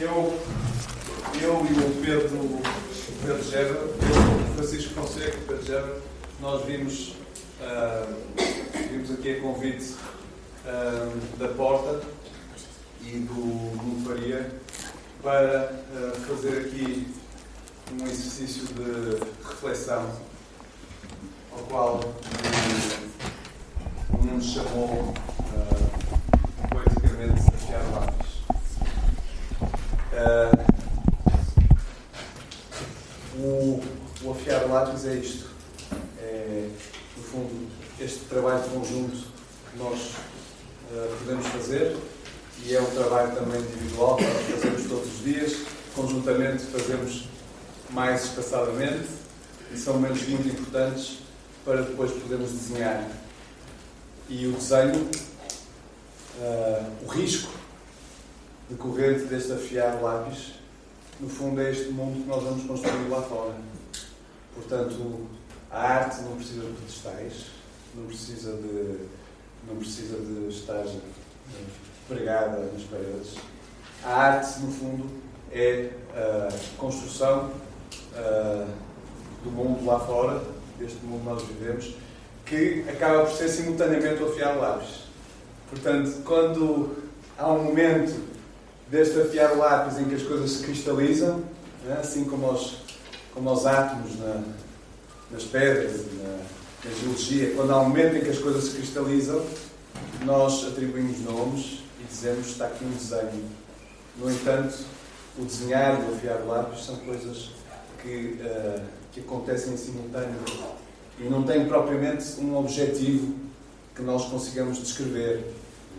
eu, eu e o Pedro, Pedro Gerra, o Francisco Fonseca o Pedro Gerra, nós vimos, uh, vimos aqui a convite uh, da Porta e do Nuno Faria para uh, fazer aqui um exercício de reflexão ao qual o Nuno chamou poeticamente desafiar lápis. Uh, o, o afiar lápis é isto. É, no fundo, este trabalho conjunto que nós uh, podemos fazer e é um trabalho também individual que nós fazemos todos os dias. Conjuntamente fazemos mais espaçadamente e são momentos muito importantes para depois podermos desenhar. E o desenho, uh, o risco decorrente deste afiar lápis, no fundo é este mundo que nós vamos construir lá fora. Portanto, a arte não precisa de pedestais, não precisa de, não precisa de estar pregada nas paredes. A arte, no fundo, é a construção uh, do mundo lá fora, deste mundo que nós vivemos, que acaba por ser simultaneamente o afiar lápis. Portanto, quando há um momento deste afiar o lápis em que as coisas se cristalizam, né? assim como os, como os átomos na, nas pedras, na, na geologia, quando há um momento em que as coisas se cristalizam, nós atribuímos nomes e dizemos está aqui um desenho. No entanto, o desenhar e o afiar o lápis são coisas que, uh, que acontecem em simultâneo e não têm propriamente um objetivo que nós consigamos descrever.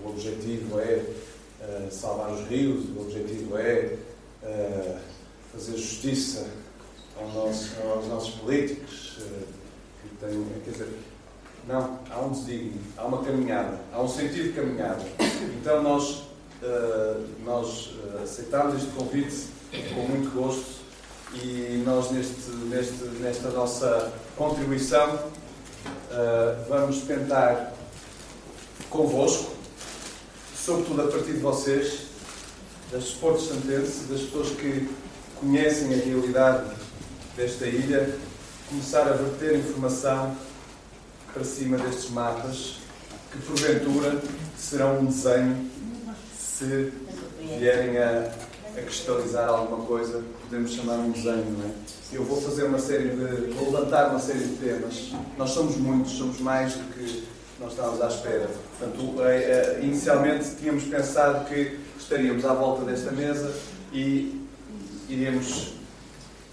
O objetivo é uh, salvar os rios, o objetivo é uh, fazer justiça ao nosso, aos nossos políticos, uh, que têm, quer dizer, não, há um desígnio, há uma caminhada, há um sentido de caminhada. Então nós, nós aceitamos este convite com muito gosto e nós neste, neste, nesta nossa contribuição vamos tentar convosco sobretudo a partir de vocês, das porto-santenses, das pessoas que conhecem a realidade desta ilha, começar a verter informação para cima destes mapas, que porventura serão um desenho, se vierem a, a cristalizar alguma coisa, podemos chamar um desenho, não é? Eu vou fazer uma série de. vou levantar uma série de temas. Nós somos muitos, somos mais do que nós estávamos à espera. Portanto, eh, eh, inicialmente tínhamos pensado que estaríamos à volta desta mesa e iríamos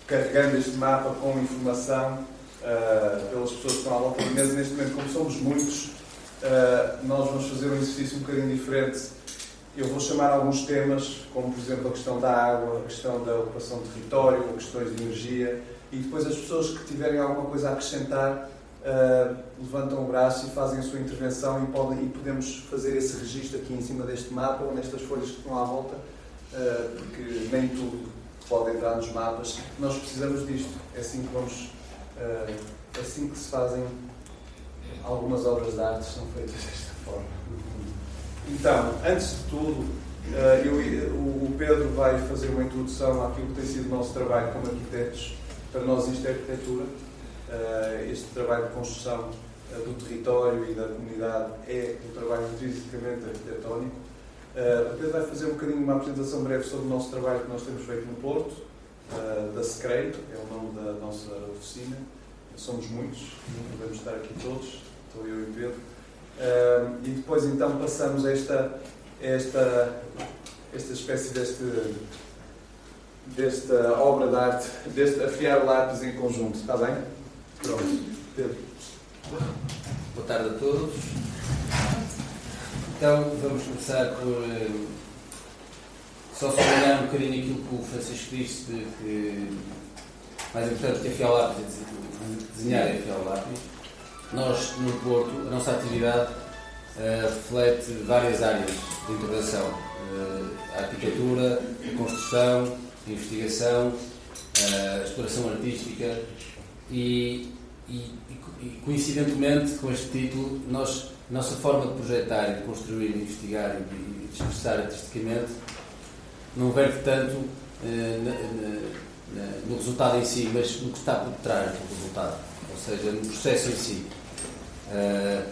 carregando este mapa com informação uh, pelas pessoas que estão à volta da mesa. Neste momento, como somos muitos, uh, nós vamos fazer um exercício um bocadinho diferente. Eu vou chamar alguns temas, como por exemplo a questão da água, a questão da ocupação de território, questões de energia, e depois as pessoas que tiverem alguma coisa a acrescentar uh, levantam o braço e fazem a sua intervenção e, podem, e podemos fazer esse registro aqui em cima deste mapa ou nestas folhas que estão à volta, uh, porque nem tudo pode entrar nos mapas. Nós precisamos disto. É assim que vamos. Uh, assim que se fazem algumas obras de arte, são feitas desta forma. Então, antes de tudo, eu, o Pedro vai fazer uma introdução àquilo que tem sido o nosso trabalho como arquitetos. Para nós, isto é arquitetura. Eh, este trabalho de construção eh, do território e da comunidade é um trabalho intrinsecamente arquitetónico. Uh, Pedro vai fazer um bocadinho uma apresentação breve sobre o nosso trabalho que nós temos feito no Porto, uh, da Secreio, é o nome da nossa oficina. Somos muitos, não podemos estar aqui todos, estou eu e o Pedro. E depois então passamos a esta, esta, esta espécie deste, desta obra de arte, deste afiar lápis em conjunto, está bem? Pronto, Pedro. Boa tarde a todos. Então, vamos começar por uh, só sublinhar um bocadinho aquilo que o Francisco disse, de que mais importante que afiar o lápis é desenhar e afiar o lápis. Nós, no Porto, a nossa atividade uh, reflete várias áreas de intervenção. Uh, a arquitetura, a construção, a investigação, a exploração artística, e, e, e, coincidentemente com este título, nós, nossa forma de projetar, de construir, de investigar e de, expressar artisticamente não verte tanto uh, na, na, no resultado em si, mas no que está por trás do resultado, ou seja, no processo em si. Uh,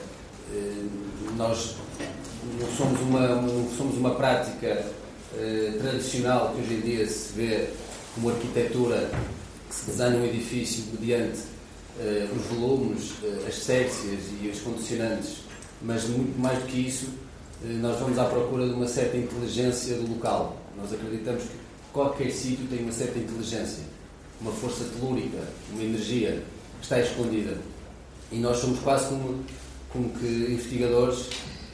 uh, nós não somos uma, não somos uma prática tradicional que hoje em dia se vê como arquitetura que se desenha um edifício mediante os volumes, as sércias e os condicionantes, mas muito mais do que isso, nós vamos à procura de uma certa inteligência do local. Nós acreditamos que qualquer sítio tem uma certa inteligência, uma força telúrica, uma energia que está escondida. E nós somos quase como, como que investigadores,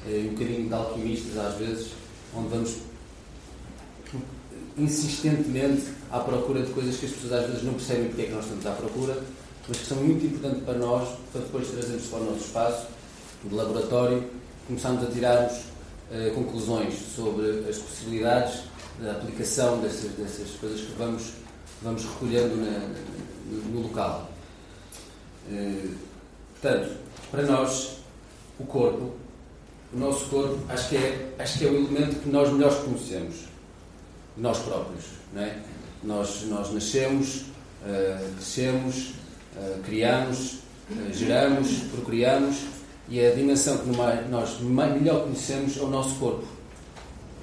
um bocadinho de alquimistas às vezes, onde vamos insistentemente à procura de coisas que as pessoas às vezes não percebem porque é que nós estamos à procura, mas que são muito importantes para nós, para depois trazermos para o nosso espaço de laboratório, começarmos a tirarmos uh, conclusões sobre as possibilidades da aplicação dessas, dessas coisas que vamos, vamos recolhendo na, no, no, local. Uh, portanto, para nós, o corpo, o nosso corpo, acho que é, acho que é o elemento que nós melhores conhecemos, nós próprios. Não é? nós, nós nascemos, uh, crescemos, uh, criamos, geramos, procriamos e a dimensão que nós melhor conhecemos é o nosso corpo.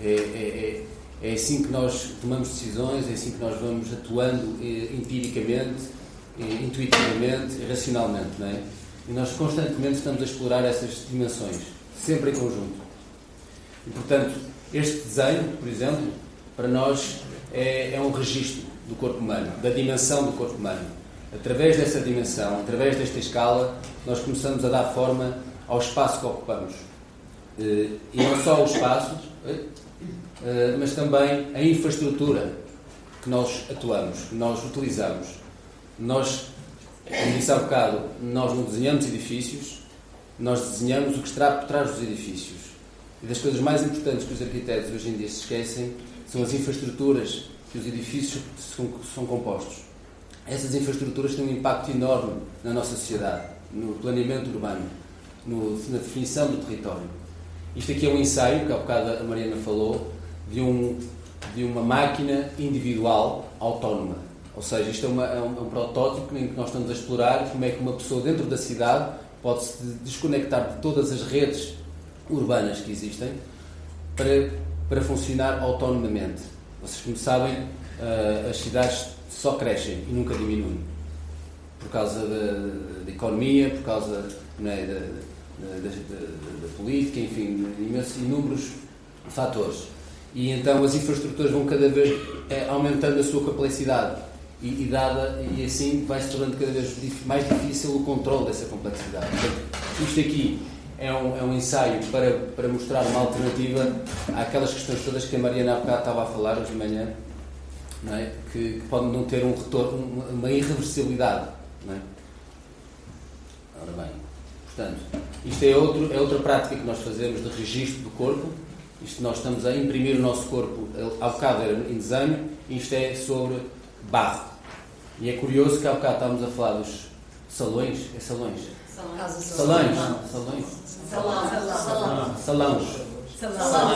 É, é, é, é, assim que nós tomamos decisões, é assim que nós vamos atuando empiricamente, intuitivamente racionalmente. Não é? E nós constantemente estamos a explorar essas dimensões, sempre em conjunto. E, portanto, este desenho, por exemplo, para nós é, é um registro do corpo humano, da dimensão do corpo humano. Através dessa dimensão, através desta escala, nós começamos a dar forma ao espaço que ocupamos. Eh, e não só o espaço, eh, mas também a infraestrutura que nós atuamos, que nós utilizamos. Nós, como disse há bocado, nós não desenhamos edifícios, nós desenhamos o que está por trás dos edifícios. E das coisas mais importantes que os arquitetos hoje em dia se esquecem são as infraestruturas que os edifícios são, são compostos. Essas infraestruturas têm um impacto enorme na nossa sociedade, no planeamento urbano no, na definição do território. Isto aqui é um ensaio, que há bocado a Mariana falou, de, um, de uma máquina individual autónoma. Ou seja, isto é, uma, é, um, é um protótipo em que nós estamos a explorar como é que uma pessoa dentro da cidade pode se desconectar de todas as redes urbanas que existem para, para funcionar autonomamente. Vocês, como sabem, uh, as cidades só crescem e nunca diminuem. Por causa da, economia, por causa né, da, da, política, enfim, imensos, inúmeros fatores. E então as infraestruturas vão cada vez é, aumentando a sua capacidade e, e, dada, e assim vai se tornando cada vez mais difícil o controle dessa complexidade. Portanto, isto aqui é um, é um ensaio para, para mostrar uma alternativa àquelas questões todas que a Mariana há bocado estava a falar hoje de manhã, não é? que, que podem não ter um retorno, uma, irreversibilidade. Não é? Ora bem. Portanto, isto é, outro, é outra prática que nós fazemos de registro do corpo. Isto nós estamos a imprimir o nosso corpo, ao bocado era em desenho, isto é sobre barro. E é curioso que há bocado estávamos a falar dos salões. É salões? Salões. Salões. Salões. Salão. Salão. Salões. Salão.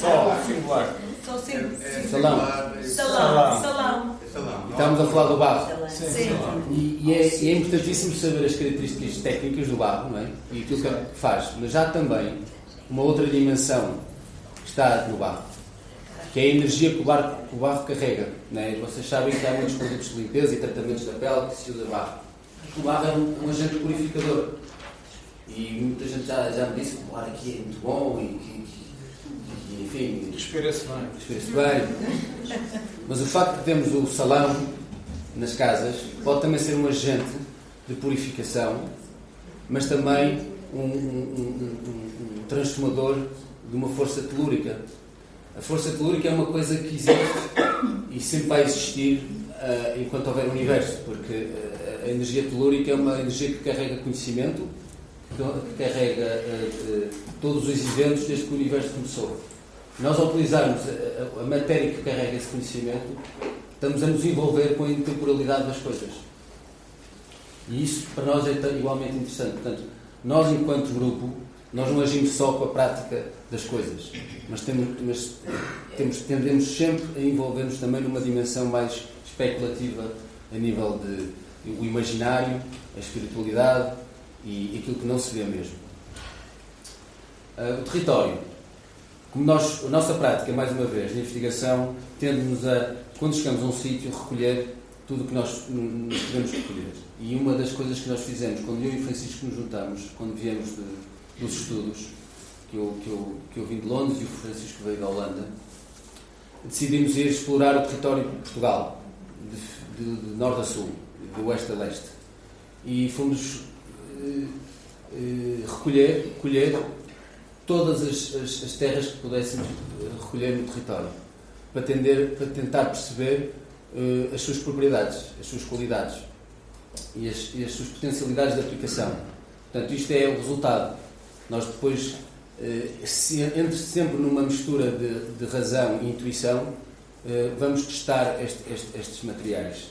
Só, singular. Só singular. Salão. Salão. Salão. Estávamos a falar do barro. Sim. Sim. E, e, é, e, é, importantíssimo saber as características técnicas do barro, não é? E aquilo que faz. Mas já também uma outra dimensão que está no barro, que é a energia que o barro, que o barro carrega. Não é? Vocês sabem que há muitos produtos de limpeza e tratamentos da pele que se usa barro. O barro é um, um agente purificador. E muita gente já, já me disse que o barro aqui é muito bom e que enfim. Respira-se bem. Respira-se bem. Mas o facto de termos o salão nas casas pode também ser um agente de purificação, mas também um, um, um, um transformador de uma força telúrica. A força telúrica é uma coisa que existe e sempre vai existir uh, enquanto houver universo, porque uh, a energia telúrica é uma energia que carrega conhecimento, que carrega uh, todos os eventos desde que o universo começou nós, ao utilizarmos a, a, matéria que carrega esse conhecimento, estamos a nos envolver com a intemporalidade das coisas. E isso, para nós, é igualmente interessante. Portanto, nós, enquanto grupo, Nós não agimos só com a prática das coisas, mas, temos, mas temos, tendemos sempre a envolver-nos também numa dimensão mais especulativa a nível de o imaginário, a espiritualidade e aquilo que não se vê mesmo. Uh, o território. Como nós, a nossa prática, mais uma vez, de investigação, tende-nos a, quando chegamos a um sítio, recolher tudo o que nós podemos recolher. E uma das coisas que nós fizemos, quando eu e Francisco nos juntamos, quando viemos de, dos estudos, que eu, que, eu, que eu vim de Londres e o Francisco veio da Holanda, decidimos ir explorar o território de Portugal, de, de, de norte a sul, de oeste a leste. E fomos recolher, recolher todas as, as, as, terras que pudéssemos eh, recolher no território, para, tender, para tentar perceber uh, as suas propriedades, as suas qualidades e as, e as, suas potencialidades de aplicação. Portanto, isto é o resultado. Nós depois, uh, se, entre sempre numa mistura de, de razão e intuição, uh, vamos testar este, este, estes materiais.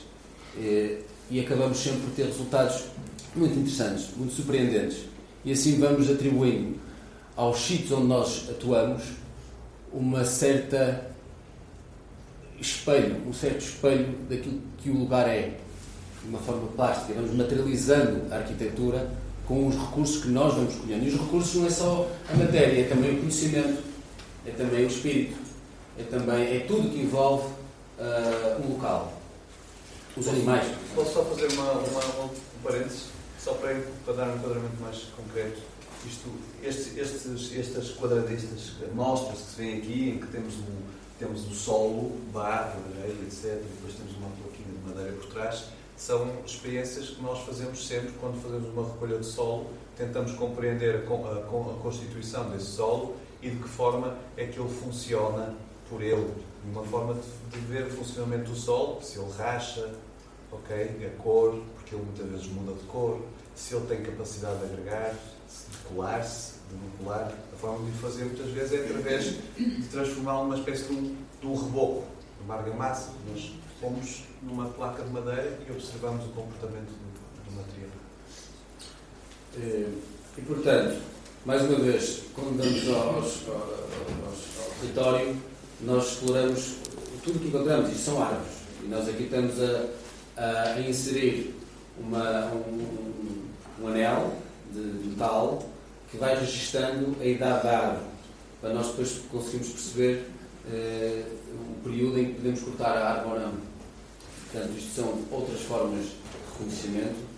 e acabamos sempre por ter resultados muito interessantes, muito surpreendentes. E assim vamos atribuindo aos sítios onde nós atuamos uma certa espelho, um certo espelho daquilo que o lugar é, de uma forma plástica. Vamos materializando a arquitetura com os recursos que nós vamos escolhendo. E os recursos não é só a matéria, é também o conhecimento, é também o espírito, é também é tudo que envolve uh, um local. Os animais. Posso só fazer uma, uma, um parênteses, só para, para dar um enquadramento mais concreto? Isto, estes, estes, estas quadradistas, mostras que se vêem aqui, em que temos o, temos o solo, barro, areia, etc., e depois temos uma plaquinha de madeira por trás, são experiências que nós fazemos sempre quando fazemos uma recolha de solo, tentamos compreender a, a, a constituição desse solo e de que forma é que ele funciona por ele, uma forma de, de ver o funcionamento do solo, se ele racha, ok, a cor, porque ele muitas vezes muda de cor, se ele tem capacidade de agregar, de colar-se, de manipular, a forma de o fazer muitas vezes é através de transformá-lo numa espécie de um, de um reboco, de uma argamassa. Nós pomos numa placa de madeira e observamos o comportamento do, do material. Eh, e, portanto, mais uma vez, quando damos ao território, nós exploramos tudo o que encontramos, e são árvores. E nós aqui estamos a, a inserir uma, um, um anel de metal que vai registando a idade da árvore, para nós depois conseguirmos perceber uh, o período em que podemos cortar a árvore ou não. Portanto, isto são outras formas de reconhecimento.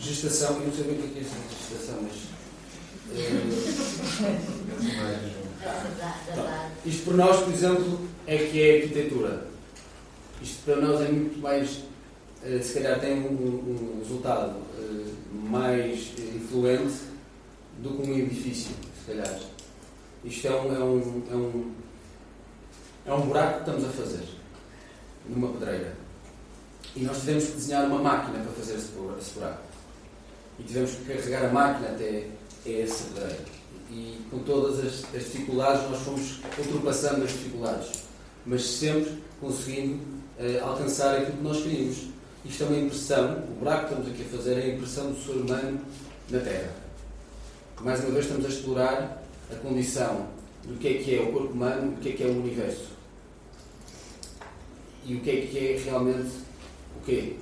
Gestação, eu não sei bem o que é, é gestação, mas. Uh, isto para nós, por exemplo, é que é arquitetura. Isto para nós é muito mais. Uh, se calhar tem um, um resultado mais influente do que um edifício, se calhar. Isto é um, é um, é um, é um buraco que estamos a fazer numa pedreira. E nós tivemos que desenhar uma máquina para fazer esse buraco. E tivemos que carregar a máquina até, até essa pedreira. E com todas as, as dificuldades, nós fomos ultrapassando as dificuldades, mas sempre conseguindo uh, alcançar aquilo que nós queríamos. Isto é uma impressão, o buraco que estamos aqui a fazer é a impressão do ser humano na Terra mais uma vez estamos a explorar a condição do que é que é o corpo humano, do que é que é o universo. E o que é que é realmente o quê?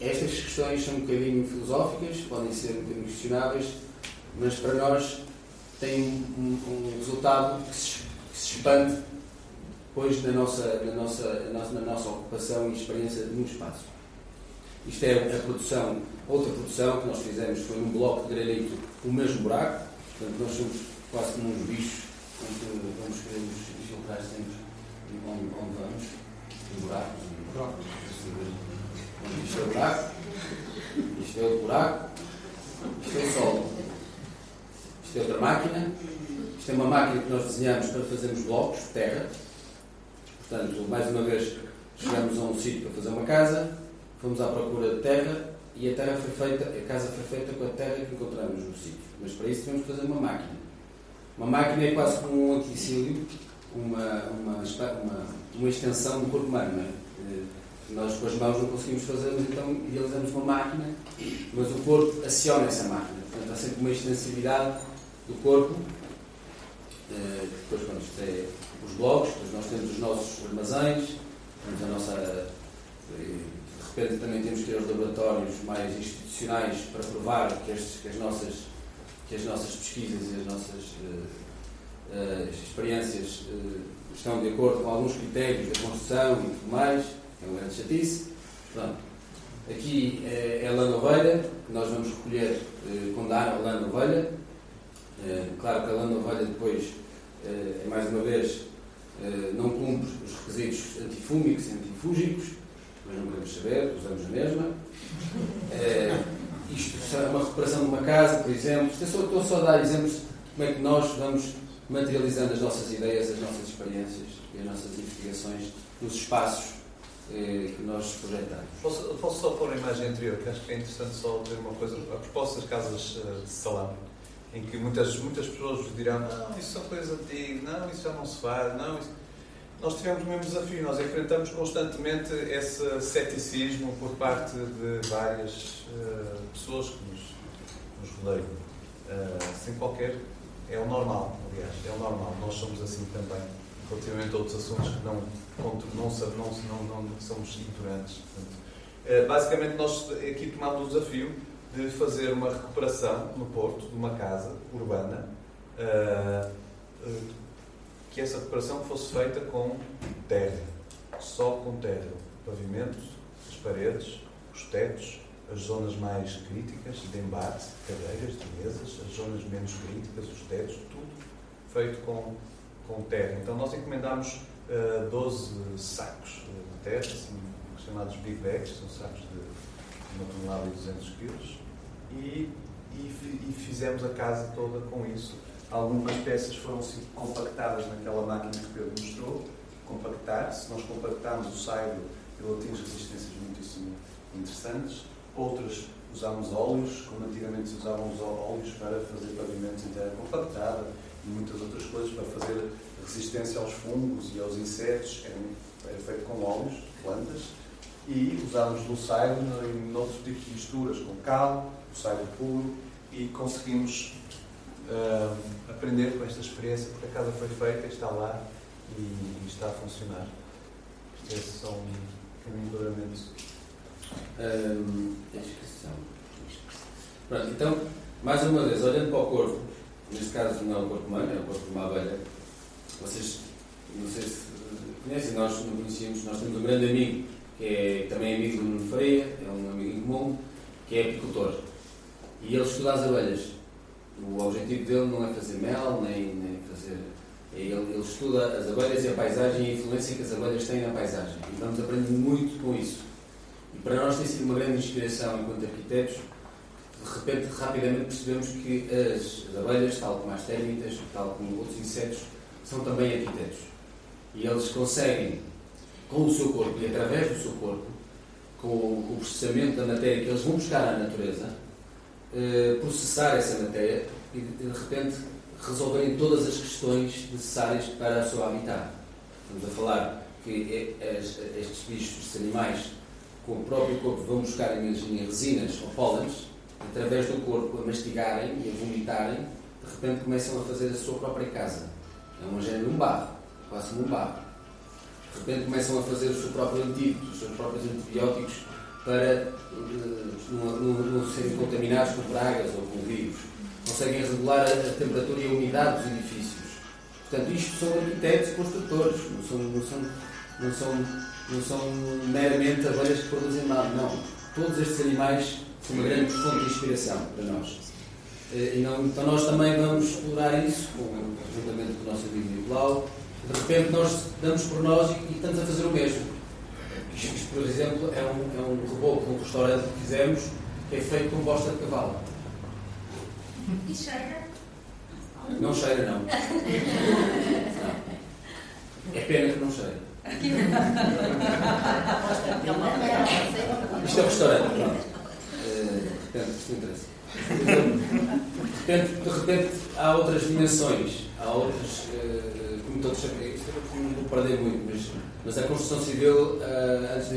Estas questões são um bocadinho filosóficas, podem ser um bocadinho questionáveis, mas para nós tem um, um resultado que se, que se, expande depois na nossa, na, nossa, na nossa ocupação e experiência no espaço. Isto é a produção Outra produção que nós fizemos foi um bloco de granito, o mesmo buraco, portanto nós somos quase como uns bichos, onde vamos queremos infiltrar sempre onde, onde vamos, em buracos, em buracos. Isto é o buraco, isto é outro buraco, isto é o solo, isto é outra máquina, isto é uma máquina que nós desenhamos para fazermos blocos de terra. Portanto, mais uma vez, chegamos a um sítio para fazer uma casa, fomos à procura de terra, e a terra foi feita, a casa foi feita com a terra que encontramos no sítio. Mas para isso tivemos que fazer uma máquina. Uma máquina é quase como um utensílio, uma, uma, uma, uma extensão do corpo humano. É? Eh, nós com as mãos não conseguimos fazer, mas então idealizamos uma máquina, mas o corpo aciona essa máquina. Portanto, há sempre uma extensividade do corpo. Uh, depois, quando isto é os blocos, depois nós temos os nossos armazéns, temos a nossa. De repente também temos que ir aos laboratórios mais institucionais para provar que, estes, que, as, nossas, que as nossas pesquisas e as nossas uh, uh, experiências estão de acordo com alguns critérios da construção e tudo mais. É uma grande chatice. Pronto. Aqui é, é lã ovelha, que nós vamos recolher eh, com dar lã ovelha. Eh, claro que a lã ovelha depois, eh, é mais uma vez, eh, não cumpre os requisitos antifúmicos e antifúngicos, mas não queremos saber, usamos a mesma. Eh, isto é uma recuperação de uma casa, por exemplo. Estou só, estou só a dar exemplos de como é que nós vamos materializando as nossas ideias, as nossas experiências e as nossas investigações nos espaços eh, que nós projetamos. Posso, posso só pôr a imagem anterior, que acho que é interessante só ver uma coisa, a propósito das casas de salão, em que muitas, muitas pessoas dirão, não, isso são coisas antigas, não, isso já não se faz, não, isso... Nós tivemos o mesmo desafio, nós enfrentamos constantemente esse ceticismo por parte de várias uh, pessoas que nos, nos rodeiam, uh, sem qualquer... É o normal, aliás, é o normal, nós somos assim também relativamente a outros assuntos que não, não, não, não, não somos ignorantes. Portanto, eh, basicamente, nós aqui tomamos o desafio de fazer uma recuperação no Porto de uma casa urbana, uh, uh, que essa recuperação fosse feita com terra, só com terra, pavimento, as paredes, os tetos, as zonas mais críticas de embate, cadeiras, de mesas, as zonas menos críticas, os tetos, tudo feito com com terra. Então nós encomendámos uh, 12 sacos de terra, assim, chamados big bags, são sacos de uma tonelada e 200 quilos, e, e, e, fizemos a casa toda com isso. Algumas peças foram compactadas naquela máquina que o Pedro mostrou, compactar, se nós compactarmos o saibro, ele atinge resistências muitíssimo interessantes. Outras usámos óleos, como antigamente se usavam os óleos para fazer pavimentos em terra compactada, e muitas outras coisas para fazer resistência aos fungos e aos insetos, era, era feito com óleos plantas, e usámos luçairo em outros tipos de misturas, com cal, luçairo puro, e conseguimos uh, aprender com esta experiência, porque a casa foi feita, está lá e, e está a funcionar. Estes são caminhos um, inscrição. Pronto, então, mais uma vez, olhando para o corpo, neste caso não é o corpo humano, é o corpo de uma abelha. Vocês, não sei se conhecem, nós não conhecíamos, nós temos um grande amigo, que é também amigo do Nuno Freia, é um amigo em comum, que é apicultor. E ele estuda as abelhas. O objetivo dele não é fazer mel, nem, nem fazer. É ele, ele, estuda as abelhas e a paisagem e a influência que as abelhas têm na paisagem. E vamos aprender muito com isso. E para nós tem sido uma grande inspiração enquanto arquitetos de repente, rapidamente percebemos que as, as abelhas, tal como as térmitas, tal como outros insetos, são também arquitetos. E eles conseguem, com o seu corpo e através do seu corpo, com o processamento da matéria que eles vão buscar à natureza, eh, processar essa matéria e, de repente, resolverem todas as questões necessárias para o seu habitat. Estamos a falar que é, estes bichos, estes animais, com o próprio corpo, vão buscar, imaginem, resinas ou pólenes, através do corpo, a mastigarem e a vomitarem, de repente começam a fazer a sua própria casa. É um género de um barro, quase um barro. De repente começam a fazer o seu próprio antídoto, os seus próprios antibióticos para uh, não, serem contaminados com pragas ou com vírus. Conseguem regular a, a temperatura e a umidade dos edifícios. Portanto, isto são arquitetos e construtores, não são, não são, não são, não são meramente abelhas que produzem mal, não. Todos estes animais uma grande fonte de inspiração para nós. Eh, e não, então nós também vamos explorar isso, com, juntamente com o nosso amigo Nicolau. De repente nós damos por nós e, e estamos a fazer o mesmo. Isto, por exemplo, é um, é um reboco de um restaurante que fizemos que é feito com bosta de cavalo. E cheira? Não cheira, não. não. É pena que não cheira. Isto é um restaurante, pronto portanto, isto interessa. De repente, há outras dimensões, há outras, uh, como todos sabem, isto eu não vou perder muito, mas, mas a construção civil, uh, antes, da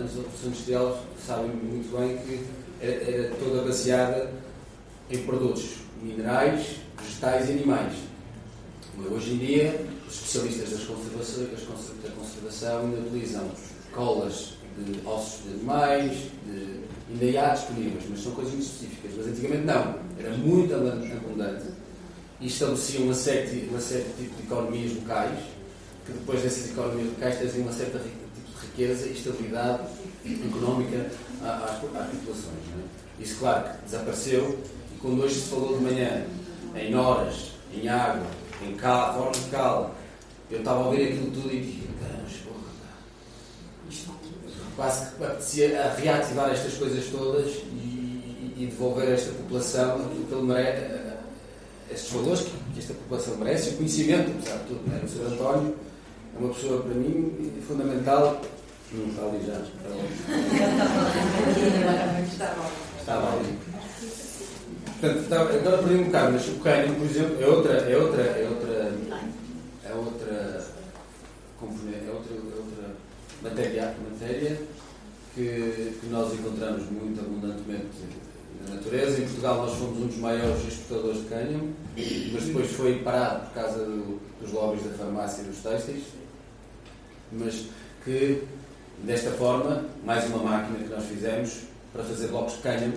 antes da industrial, sabem muito bem que era, era toda baseada em produtos minerais, vegetais e animais. Hoje em dia, os especialistas das conservações, da conservação ainda utilizam colas de ossos de animais, de, ainda há disponíveis, mas são coisas muito específicas. Mas antigamente não, era muito abundante e estabeleciam uma série, uma de tipo de economias locais, que depois dessas economias locais traziam uma certa tipo de riqueza e estabilidade económica às, populações. É? Isso, claro, que desapareceu e quando hoje se falou de manhã em horas, em água, em cal, forma de cal, eu estava a ouvir aquilo tudo e disse, porra, isto quase que apetecia reativar estas coisas todas e, e devolver a esta população aquilo que ele merece, estes valores que esta população merece, o conhecimento, apesar de tudo. Né? O Sr. António é uma pessoa, para mim, fundamental. Não está ali já. Estava ali. Portanto, agora perdi um bocado, mas o cânhamo, por exemplo, é outra, é outra, é outra, é outra é outra, é outra matéria, matéria que, que nós encontramos muito abundantemente na natureza. Em Portugal nós fomos um dos maiores exportadores de cânhamo, mas depois foi parado por causa do, dos lobbies da farmácia e dos têxteis. Mas que, desta forma, mais uma máquina que nós fizemos para fazer blocos de cânhamo,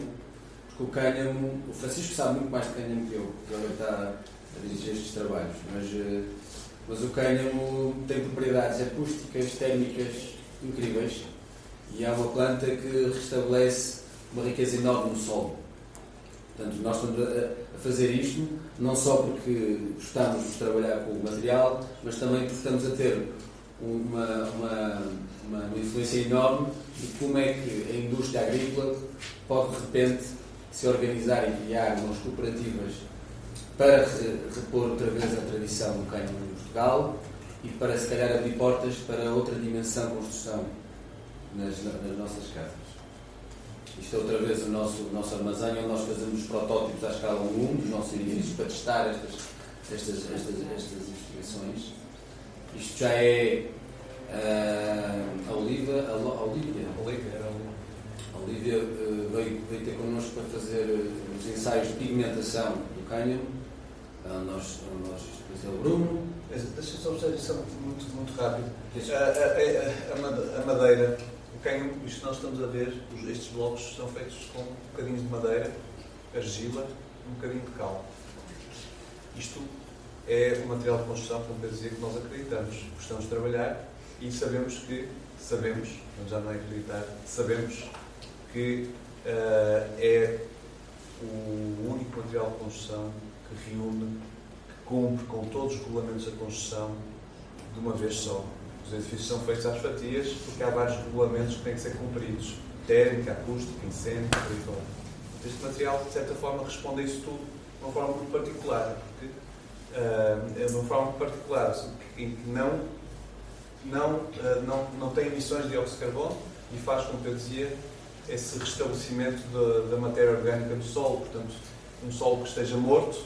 porque o cânhamo, o Francisco sabe muito mais de cânhamo que eu, que ele está a dirigir estes trabalhos, mas, eh, mas o cânhamo tem propriedades acústicas, térmicas incríveis e é uma planta que restabelece uma riqueza enorme no solo. Portanto, nós estamos a, fazer isto não só porque gostamos de trabalhar com o material, mas também porque estamos a ter uma, uma, uma, influência enorme de como é que a indústria agrícola pode, de repente, se organizar e criar umas cooperativas para repor outra vez a tradição do cânhamo em Portugal e para, se calhar, abrir portas para outra dimensão de construção nas, nas nossas casas. Isto é outra vez o nosso, o nosso armazém, onde nós fazemos protótipos à escala 1 dos nossos edifícios para testar estas, estas, estas, estas investigações. Isto já é uh, a Olivia, a, a Olivia, a Olivia uh, veio, veio ter connosco para fazer uh, os ensaios de pigmentação do cânhamo. Uh, nós, nós, isto é o Bruno. Deixa só observar muito, muito rápido. A, a, a, madeira quem, isto que nós estamos a ver, estes blocos são feitos com bocadinhos de madeira, argila, um bocadinho de cal. Isto é o material de construção, eu dizia, que nós acreditamos, gostamos de trabalhar e sabemos que, sabemos, já não é acreditar, sabemos que uh, é o único material de construção que reúne, que cumpre com todos os regulamentos da construção de uma vez só. Os edifícios são feitos às fatias porque há vários regulamentos que têm que ser cumpridos. Térmica, acústica, incêndio, fora. Este material, de certa forma, responde a isso tudo de uma forma muito particular. Porque, uh, de uma forma particular, em que não, não, uh, não, não tem emissões de dióxido de carbono e faz, como eu dizia, esse restabelecimento da, da matéria orgânica do solo. Portanto, um solo que esteja morto,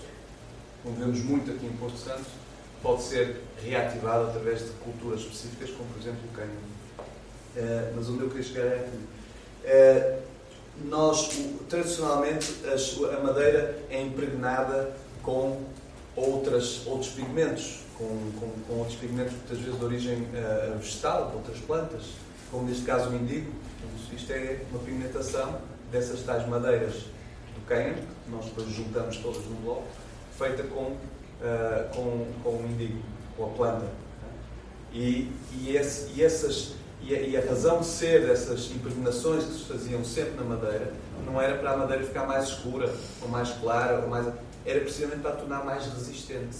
como vemos muito aqui em Porto Santo, pode ser reativado através de culturas específicas, como por exemplo o cânhamo. Uh, mas onde eu queria chegar é aqui. Uh, nós, tradicionalmente, a madeira é impregnada com outras, outros pigmentos, com, com, com outros pigmentos muitas vezes de origem uh, vegetal, de outras plantas, como neste caso o indigo. Isto é uma pigmentação dessas tais madeiras do cânhamo, que nós depois juntamos todas num bloco, feita com uh, com, com o indigo, com a planta. E, e, esse, e essas, e a, e a, razão de ser dessas impregnações que se faziam sempre na madeira não era para a madeira ficar mais escura, ou mais clara, ou mais, era precisamente para a tornar mais resistente.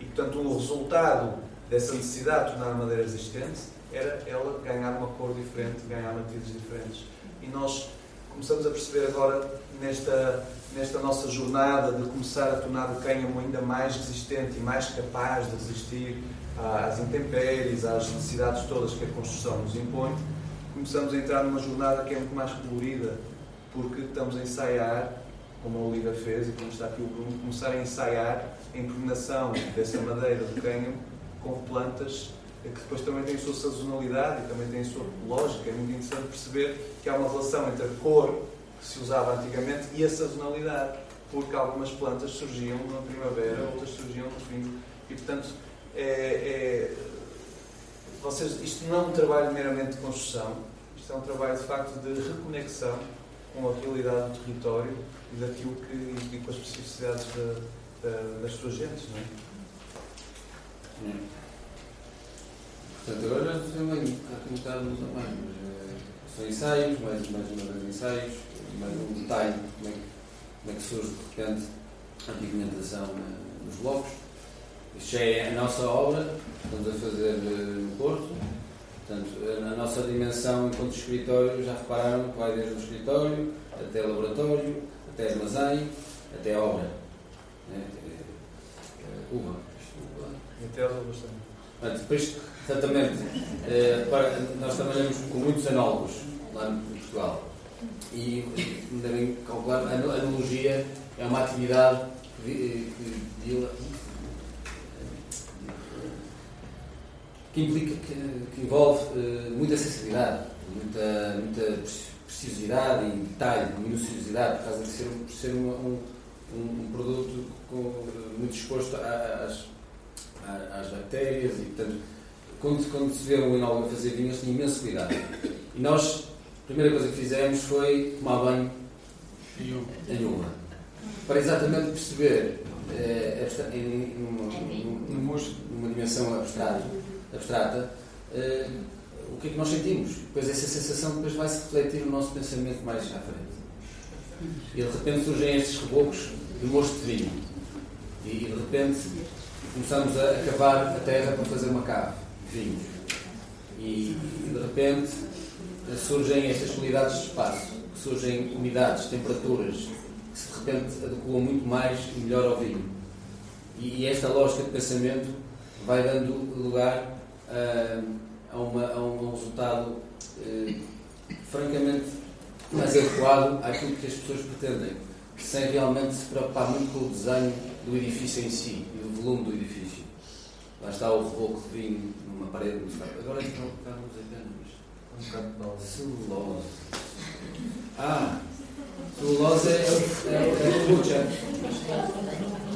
E, portanto, o resultado dessa necessidade de tornar a madeira resistente era ela ganhar uma cor diferente, ganhar matices diferentes. E nós começamos a perceber agora, nesta, nesta nossa jornada de começar a tornar o cânhamo ainda mais resistente e mais capaz de resistir às intempéries, às necessidades todas que a construção nos impõe, começamos a entrar numa jornada que é muito mais colorida, porque estamos a ensaiar, como a Oliva fez e como está aqui o Bruno, começar a ensaiar a impregnação dessa madeira do cânhamo com plantas que depois também têm a sua sazonalidade e também têm a sua lógica. É muito interessante perceber que há uma relação entre a cor que se usava antigamente e a sazonalidade. porque algumas plantas surgiam na primavera, outras surgiam no fim. E, portanto, é, é, vocês, isto não é um trabalho meramente de construção, isto é um trabalho, de facto, de reconexão com a realidade do território daquilo que, e com as especificidades da, da, das suas gentes, não é? Portanto, agora já estou bem, bocado no tamanho, mas é, são ensaios, mais, mais uma vez ensaios, mais um detalhe, como é, como é que surge de repente a pigmentação nos blocos. Isto já é a nossa obra, estamos a fazer no Porto, portanto, na nossa dimensão enquanto escritório, já repararam que vai desde o escritório até o laboratório, até armazém, até obra. É, é, é, uva. Até a bastante. Portanto, depois, exatamente, eh, para, nós trabalhamos com muitos análogos lá em Portugal. E devem calcular, a analogia é uma atividade que, que, que implica, que, que envolve uh, muita sensibilidade, muita, muita precisidade e detalhe, minuciosidade, por causa de ser, por ser uma, um, um, produto com, muito exposto às, às bactérias e, portanto, quando, quando se vê um enólogo a fazer vinhos, tem imenso cuidado. E nós, a primeira coisa que fizemos foi tomar banho em uva. Para exatamente perceber, eh, em, numa, numa, numa dimensão abstrata, abstrata eh, o que é que nós sentimos. Depois essa sensação depois vai se refletir no nosso pensamento mais à frente. E de repente surgem estes rebocos de mosto de vinho. E de repente começamos a cavar a terra para fazer uma cave de vinhos. E de repente surgem estas qualidades de espaço, surgem umidades, temperaturas, que de repente adequam muito mais e melhor ao vinho. E esta lógica de pensamento vai dando lugar a, a, uma, a um resultado eh, francamente mais adequado àquilo que as pessoas pretendem, sem realmente se preocupar muito com o desenho do edifício em si e do volume do edifício. Lá está o reboco de vinho numa parede. Agora estão a ficar uns anos. Celulose. Ah, celulose é, é, é kombucha.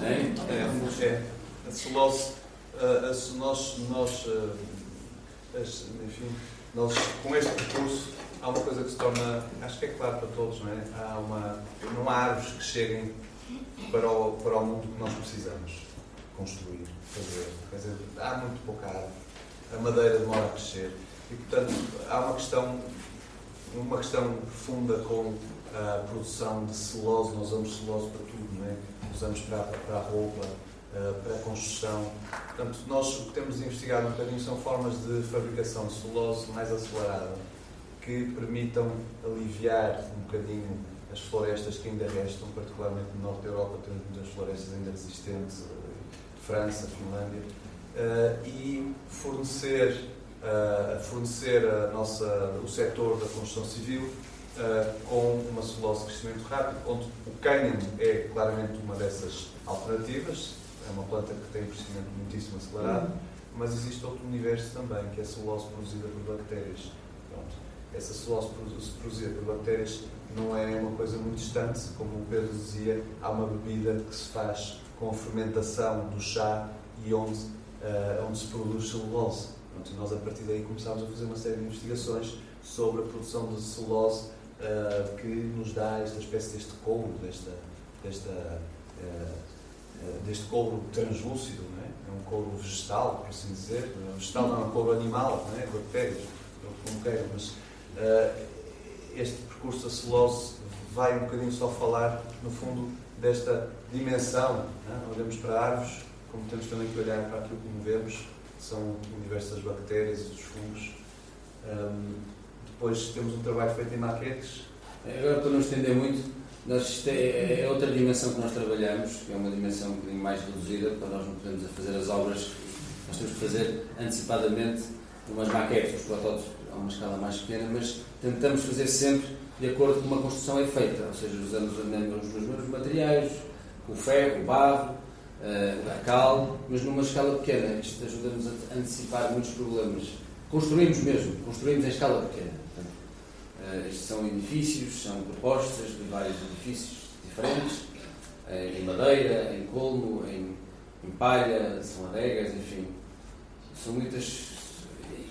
É? É, é. A celulose, uh, nós, nós uh, enfim, nós com este percurso há uma coisa que se torna, acho que é claro para todos, não é? Há uma, não há árvores que cheguem para o, para o mundo que nós precisamos construir, fazer. Quer dizer, há muito pouca árvore, a madeira demora a crescer e, portanto, há uma questão, uma questão profunda com a produção de celulose. Nós usamos celulose para tudo, não é? Usamos para, para a roupa, para a construção. Portanto, nós o que temos investigado um bocadinho são formas de fabricação de celulose mais acelerada que permitam aliviar um bocadinho as florestas que ainda restam, particularmente no norte da Europa, temos muitas florestas ainda resistentes, eh, França, Finlândia, uh, e fornecer, fornecer a nossa, o setor da construção civil com uma celulose de crescimento rápido, onde o cânhamo é claramente uma dessas alternativas, é uma planta que tem um crescimento muitíssimo acelerado, mas existe outro universo também, que é a celulose produzida por bactérias. Pronto. Essa celulose produzida por bactérias não é uma coisa muito distante, como o Pedro dizia, há uma bebida que se faz com a fermentação do chá e onde, uh, onde se produz celulose. Pronto, nós, a partir daí, começámos a fazer uma série de investigações sobre a produção de celulose uh, que nos dá esta espécie deste couro, desta, desta, uh, deste couro translúcido, é? é um couro vegetal, por assim dizer. Vegetal não é um couro animal, não é? bactérias, como queiram, mas este percurso da celulose vai um bocadinho só falar, no fundo, desta dimensão. É? Olhamos para árvores, como temos também que olhar para aquilo que movemos, que são das bactérias e dos fungos. Um, depois temos um trabalho feito em maquetes. Agora, para não estender muito, nós, é, é, outra dimensão que nós trabalhamos, que é uma dimensão um bocadinho mais reduzida, para nós não podemos fazer as obras, nós temos que fazer antecipadamente umas maquetes, os protótipos a uma escala mais pequena, mas tentamos fazer sempre de acordo com como a construção é feita, ou seja, usamos os mesmos materiais, o ferro, o barro, eh, a cal, mas numa escala pequena. Isto ajuda-nos a antecipar muitos problemas. Construímos mesmo, construímos em escala pequena. Uh, são edifícios, são propostas de vários edifícios diferentes. em madeira, em colmo, em, em palha, são adegas, enfim. São muitas.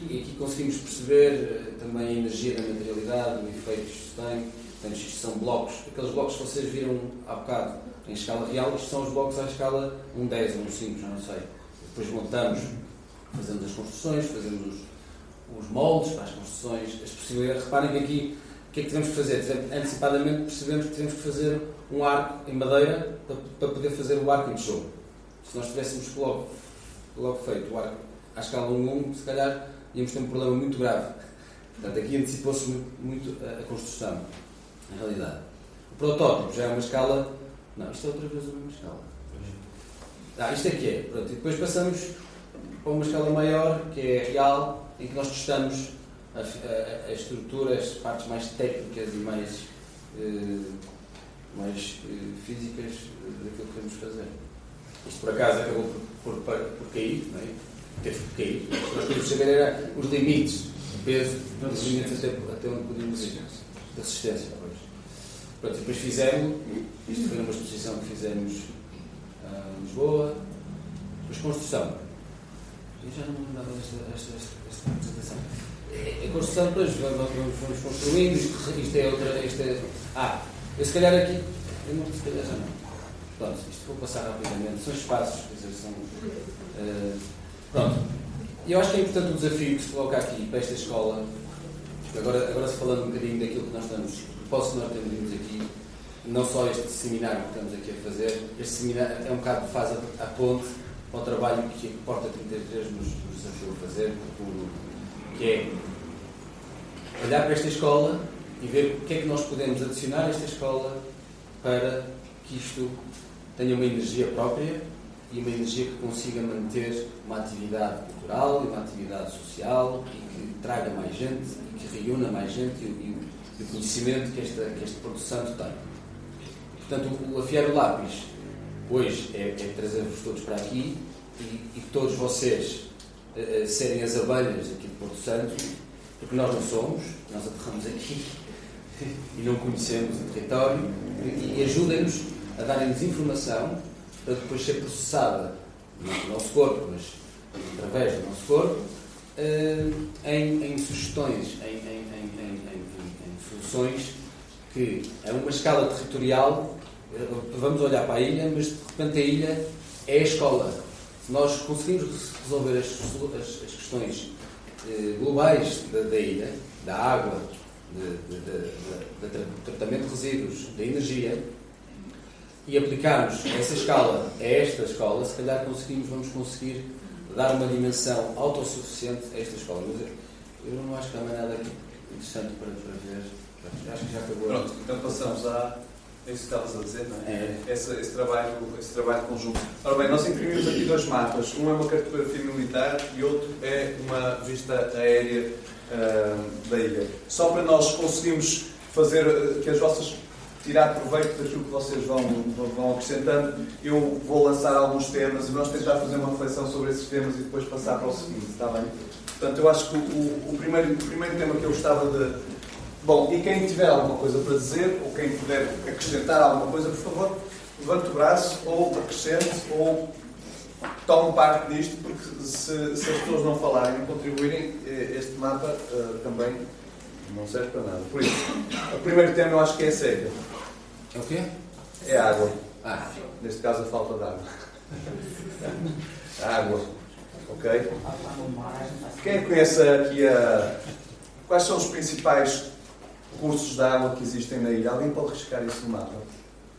E aqui conseguimos perceber eh, também a energia da materialidade, o efeito que isto tem. Portanto, isto são blocos. Aqueles blocos que vocês viram há bocado em escala real, isto são os blocos à escala 1, 10 ou 1, 5, já não sei. Depois montamos, fazemos as construções, fazemos os, os moldes para as construções, as possibilidades. Reparem que aqui o que é que tivemos que fazer? Antecipadamente percebemos que tivemos que fazer um arco em madeira para, para poder fazer o arco em tijolo. Se nós tivéssemos logo, logo feito o arco à escala 1 1, se calhar íamos ter um problema muito grave. Portanto, aqui antecipou-se muito, muito a, a, construção, na realidade. O protótipo já é uma escala. Não, isto é outra vez a mesma escala. Ah, isto é que é. Pronto, e depois passamos para uma escala maior, que é real, em que nós testamos a, a, a estrutura, as partes mais técnicas e mais, eh, mais eh, físicas daquilo que queremos fazer. Isto por acaso acabou por, por, por cair, não é? teve que cair. Nós queríamos saber era os limites de peso, os limites até, até onde podíamos ir, da resistência. Pois. Pronto, depois fizemos, isto foi uma exposição que fizemos uh, em Lisboa, depois construção. Já não me apresentação. A construção, depois vamos, vamos construindo, isto, isto é outra. Isto é, ah, eu se calhar aqui, eu não, se calhar já não. Pronto, isto vou passar rapidamente. São espaços, quer dizer, são. Uh, pronto. Eu acho que é importante o desafio que se coloca aqui para esta escola. Agora, agora se falando um bocadinho daquilo que nós estamos, posso nós temos aqui, não só este seminário que estamos aqui a fazer, este seminário é um bocado faz a, a ponte para o trabalho que a Porta 33 nos, desafiou a fazer, que é olhar para esta escola e ver o que é que nós podemos adicionar a esta escola para que isto tenha uma energia própria e uma energia que consiga manter uma atividade cultural e uma atividade social e que traga mais gente e que reúna mais gente e, o conhecimento que esta, que este Porto tem. Portanto, o afiar o lápis hoje é, é trazer-vos todos para aqui e, e todos vocês uh, serem as abelhas aqui de Porto Santo, porque nós não somos, nós aterramos aqui e não conhecemos o território, e, e ajudem-nos a darem-nos informação para depois ser processada no nosso corpo, mas através do nosso corpo, uh, em, em, sugestões, em, em, em, soluções que, a uma escala territorial, vamos olhar para a ilha, mas de repente a ilha é a escola. Se nós conseguimos resolver as, as, as questões uh, globais da, da, ilha, da água, do tratamento de resíduos, da energia, e aplicarmos essa escala a esta escola, se calhar conseguimos, vamos conseguir dar uma dimensão autossuficiente a esta escola. Mas eu, não acho que há mais nada interessante para, para ver. Acho que já acabou. Pronto, então passamos a. É isso que estavas a dizer, não é? é. Esse, esse, trabalho, esse trabalho conjunto. Ora bem, nós imprimimos aqui dois mapas. Um é uma cartografia militar e outro é uma vista aérea uh, da ilha. Só para nós conseguirmos fazer uh, que as vossas tirar proveito daquilo que vocês vão, vão acrescentando, eu vou lançar alguns temas e vamos tentar fazer uma reflexão sobre esses temas e depois passar para o seguinte, está bem? Portanto, eu acho que o, o, primeiro, o primeiro tema que eu gostava de. Bom, e quem tiver alguma coisa para dizer, ou quem puder acrescentar alguma coisa, por favor, levante o braço, ou acrescente, ou tome parte disto, porque se, se as pessoas não falarem e contribuírem, eh, este mapa uh, também não serve para nada. Por isso, o primeiro tema eu acho que é a seca. É o quê? É água. Ah. Neste caso, a falta de água. água. Ok? Quem é conhece aqui a. Quais são os principais cursos de água que existem na ilha? Alguém pode riscar isso no mapa?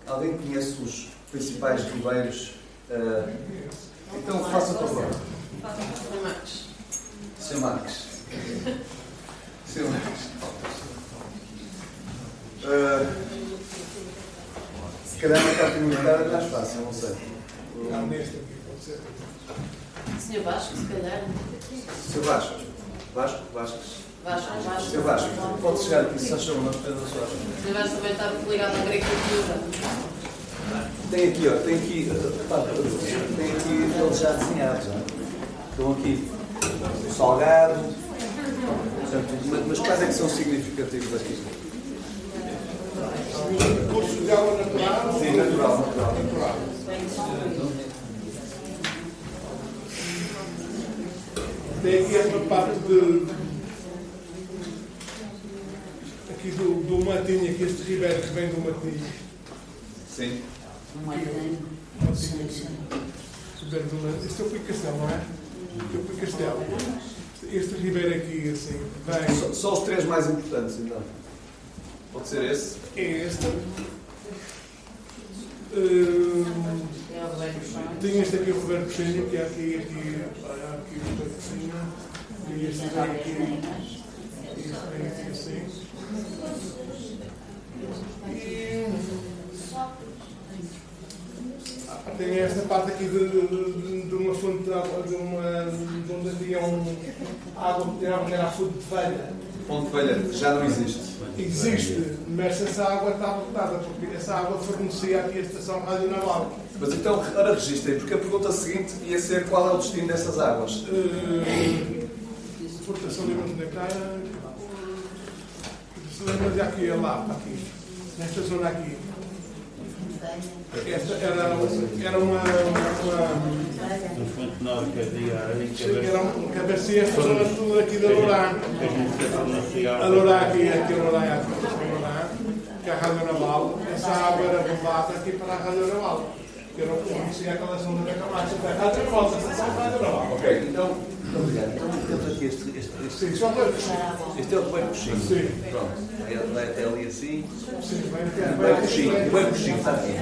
Alguém conhece os principais ribeiros? Uh... Então, faça favor. Sr. Marques. Sr. Marques. Uh... Se calhar na carta militar é mais fácil, não sei. Não, neste aqui, pode ser. Senhor Vasco, se calhar. Senhor Vasco. Vasco, Vasco. Vasco, Vasco. Senhor Vasco, pode chegar aqui, se achou uma da sua Senhor Vasco também está ligado à agricultura. Tem aqui, ó, tem aqui, tem aqui eles já desenhados, ó. Estão aqui o salgado. Mas quais é que são significativos aqui? Cursos de água natural? Sim, natural, natural. Natural. Tem aqui esta parte de. Aqui do, do Matinho, aqui este ribeiro que vem do Matinho. Sim. Matinho aqui. Ribeiro do Matinho. Este é o Pico Castelo, não é? Este é o Pico Castelo. Este ribeiro aqui, assim, vem. Só, só os três mais importantes, então. Pode ser esse? É este. Hum, É tem este aqui, o Roberto Peixinho, que é aqui, aqui, olha, aqui o Roberto Peixinho. E este vem aqui. Este vem aqui assim. E ah, tem esta parte aqui de, de, de uma fonte de água, de, uma, de onde havia um, água que era a fonte de velha. Fonte Velha, já não existe. Existe, mas essa água está botada, porque essa água fornecia aqui a estação Rádio Naval. Mas então, ora registrem, porque a pergunta seguinte ia ser qual é o destino dessas águas. Uh, Exportação de Montenegro. Lembra aqui, é lá, aqui, nesta zona aqui. Esta era, era uma. uma, No fonte nova que havia era um cabeceira, esta zona tudo aqui da a administração A. Lourán aqui, aqui a aqui a Lourán, que é a Rádio Naval. Essa água era bombada aqui para a Rádio Naval. Que era o que fornecia aquela zona da Camacha. A Rádio Naval, a estação Rádio Naval. Ok, então, Muito obrigado. Então temos aqui este, este, este, Sim, é o bem coxinho. Sim, Pronto. Vai, vai até ali assim. sim, vai aqui. Bem Vai coxinho. Bem coxinho, está aqui.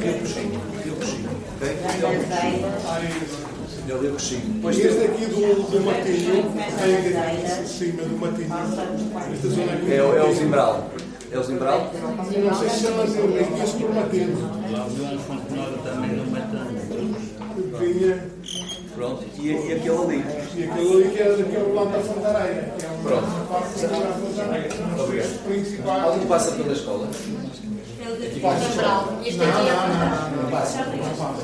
Bem coxinho. Bem coxinho. Ok? Este é o coxinho. É o bem coxinho. Depois este aqui do, do Matinho, tem aqui em cima do Matinho, esta zona aqui. é, o- é o Zimbral. É o Zimbral? Não sei se chama assim, mas este por Matinho. Lá havia um fonte nova também no Matando. Vinha, Pronto. E, e aquele ali. e aquele ali que é daquele lado da Fontareia, que é uma Pronto. é. Obrigado. Alguém passa pela escola? Central. Isto Não, aqui é não, não, não, não passa. Não passa.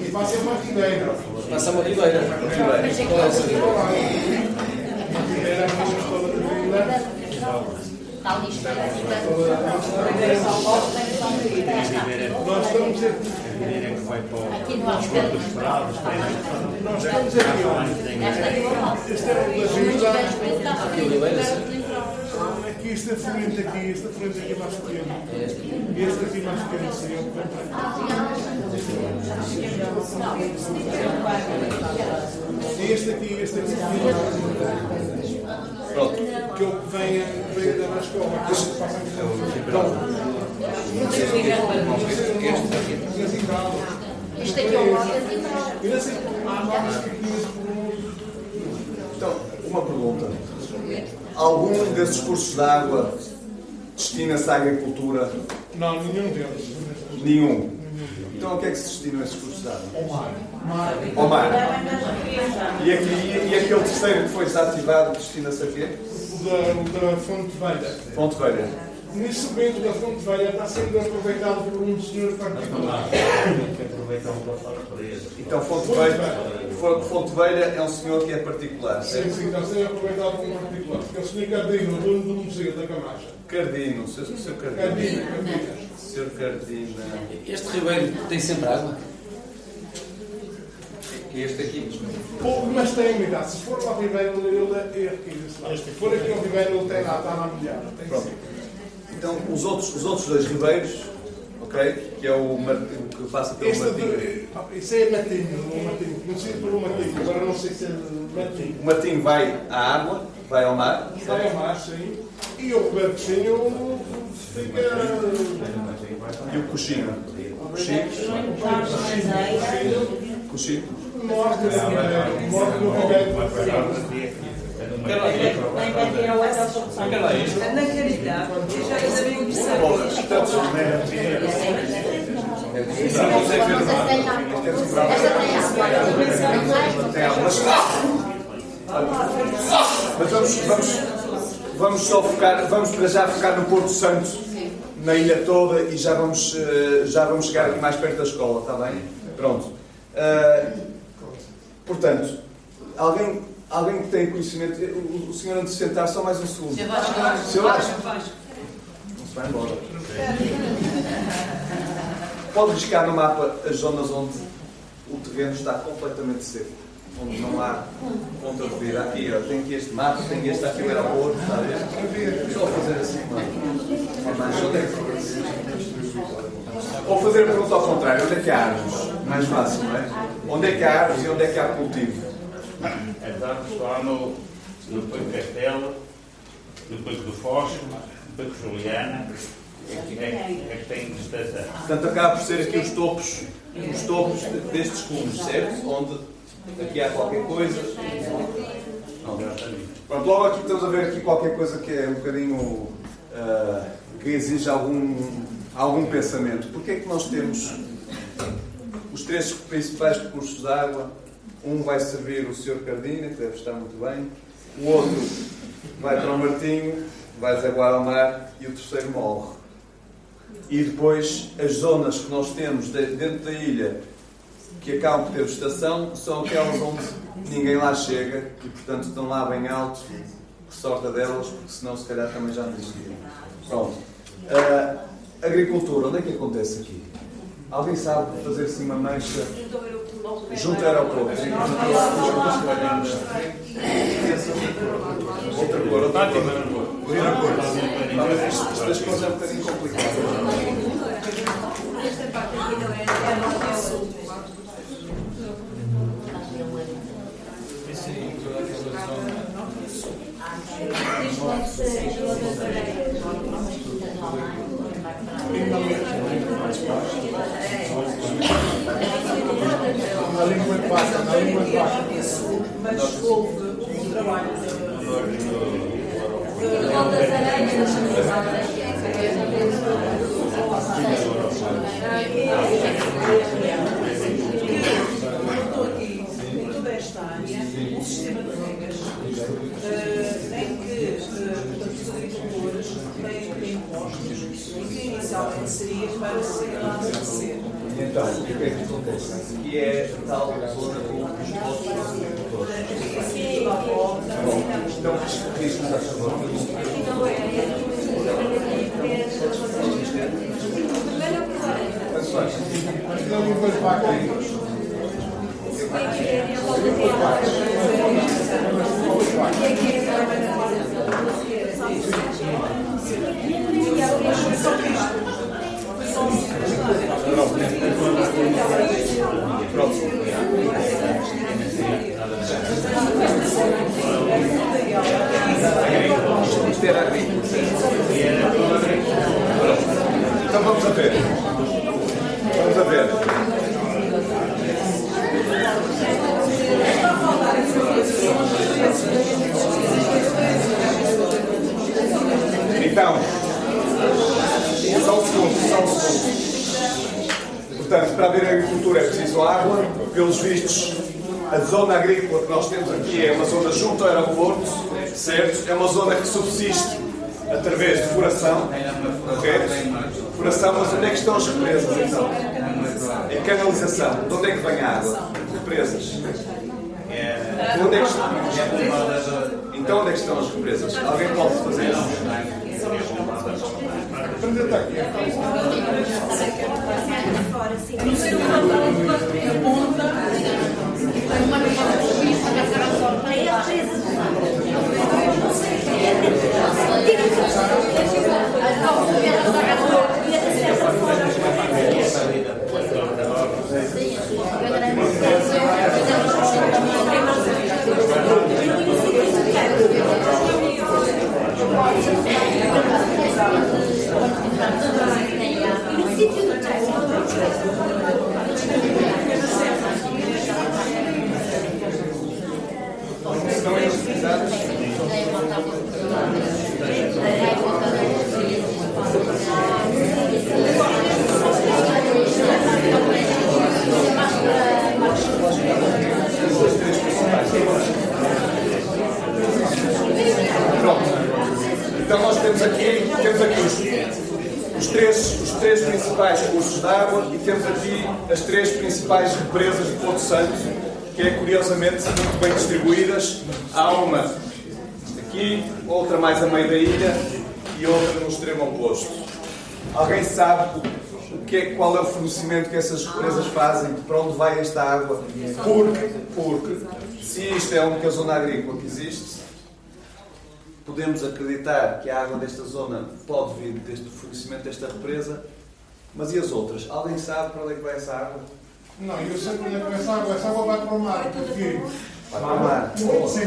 E passa uma ribeira. Passa uma ribeira. Ribeiro. Qual é essa ribeira? Uma ribeira, de é assim. Nós estamos aqui, maneira que vai para o Aqui no Alto dos prados, nós estamos aqui. Esta aqui é o. Este é da vila. Aqui este frente aqui, este frente aqui mais pequeno. É este. E este aqui mais pequeno, é o para aqui. E este aqui, este aqui, pronto. que é o que vem, vem da escola. Que este aqui é o. Então, uma pergunta. Algum desses cursos de água destina-se à agricultura? Não, nenhum deles. Nenhum. Então, o que é que se destinam esses cursos de água? Ao mar. Mar. Ao mar. E, aqui, e aquele terceiro que foi desativado destina-se a quê? O da, da Fonte Velha. Fonte Velha. Nesse momento da Fonte Velha está sendo aproveitado por um senhor particular. para. Então, Fonte Velha, Fo- Fonte Velha é um senhor que é particular, Sim, certo? sim, está sendo aproveitado por um particular. Porque é o senhor Cardino, o dono do Museu da Camacha. Cardino, Sr. Sr. Cardino. Cardino, Cardino. Sr. Cardino. Este ribeiro tem sempre água? Este aqui. Pouco, mas tem umidade. Se for ao Ribeiro, ele é lado. Se for aqui ao Ribeiro, ele tem lá, está na molhada. Tem Pronto. Então, os outros, os outros dois ribeiros, ok? Que é o, Mar- o que passa pelo Este Martinho. de, isso é Matinho, o Matinho. Conhecido por um Matinho. Agora não sei se é Matinho. O Martinho vai à água, vai ao mar. Vai a mar, sim. E o Roberto Chinho fica. E o coxinho. O coxinho. Coxinho. Morte, né? morte no Ribeiro. Eu. Bom, portanto, Esta tem água. Esta tem água. tem algumas. Mas vamos, vamos, vamos só focar, vamos para já focar no Porto Santo, na ilha toda, e já vamos, eh, já vamos chegar aqui mais perto da escola, está bem? Pronto. Eh, portanto, alguém, alguém que tem conhecimento, o, o senhor antes de sentar, só mais um segundo. Vai chegar. Senhor Vasco. se vai embora. Pode riscar no mapa as zonas onde o terreno está completamente seco, onde não há ponta de vida. Aqui, ó, tem aqui este mato, tem este aqui o aeroporto, está a ver? Só fazer assim, mano. Mais onde é que Ou fazer a pergunta ao contrário, onde é que há árvores? Mais fácil, não é? Onde é que há árvores e onde é que há cultivo? Árvores só no, no Pico Castelo, no Pico do Foz, no Pico Juliana, é que, é, é que tem vegetação. Portanto, acaba por ser aqui os topos, os topos destes cumes, certo? Onde aqui há qualquer coisa. Pronto, logo aqui estamos a ver aqui qualquer coisa que é um bocadinho ah, que exige algum, algum pensamento. Porquê é que nós temos os três principais recursos de água? Um vai servir o Sr. Cardina, que deve estar muito bem, o outro vai para o Martinho, vai desaguar ao mar e o terceiro morre. E depois as zonas que nós temos de- dentro da ilha que acabam por ter vegetação são aquelas onde ninguém lá chega e portanto estão lá bem alto, por sorte delas, porque senão se calhar também já não existiam. Pronto. Ah, agricultura, onde é que acontece aqui? Alguém sabe fazer assim uma mancha junto ao aeroporto? Outra cor, outra cor. Outra cor. Isto- das cores é um bocadinho complicado. Esta parte aqui não é, é norte e sul. Na língua de pasta, na língua de pasta. norte e sul, mas houve um trabalho Estou aqui, em toda esta área, um sistema de regas eh, em que eh, portanto, os agricultores têm que impostos e que seria para ser lá abastecer. Então, o que é que acontece? Aqui é tal zona com os postos dos agricultores. Assim, à volta, Então, risco está a favor. Tanto faz. Mas na língua de pasta. Então vamos a ver. Vamos a ver. Então, só um segundo, só um segundo. Portanto, para haver agricultura é preciso água. Pelos vistos, a zona agrícola que nós temos aqui é uma zona junto ao aeroporto, certo? É uma zona que subsiste através de furação, correto? Furação, mas onde é que estão as represas então? É canalização. De onde é que vem a água? Represas. De onde é que estão? Então onde é que estão as represas? Alguém pode fazer isso? Apresenta aqui. Estão energizados? Pronto. Então nós temos aqui, temos aqui os, os três, os três principais cursos de água e temos aqui as três represas de Porto Santo, que é curiosamente muito bem distribuídas. Há uma aqui, outra mais a meio da ilha e outra no extremo oposto. Alguém sabe o que é, qual é o fornecimento que essas represas fazem? Para onde vai esta água? Porque, porque se isto é a única zona agrícola que existe, podemos acreditar que a água desta zona pode vir deste fornecimento desta represa, mas e as outras? Alguém sabe para onde é que vai essa água? Não, eu sei é que essa água, essa água vai para o mar, porque Vai para o mar. Sim.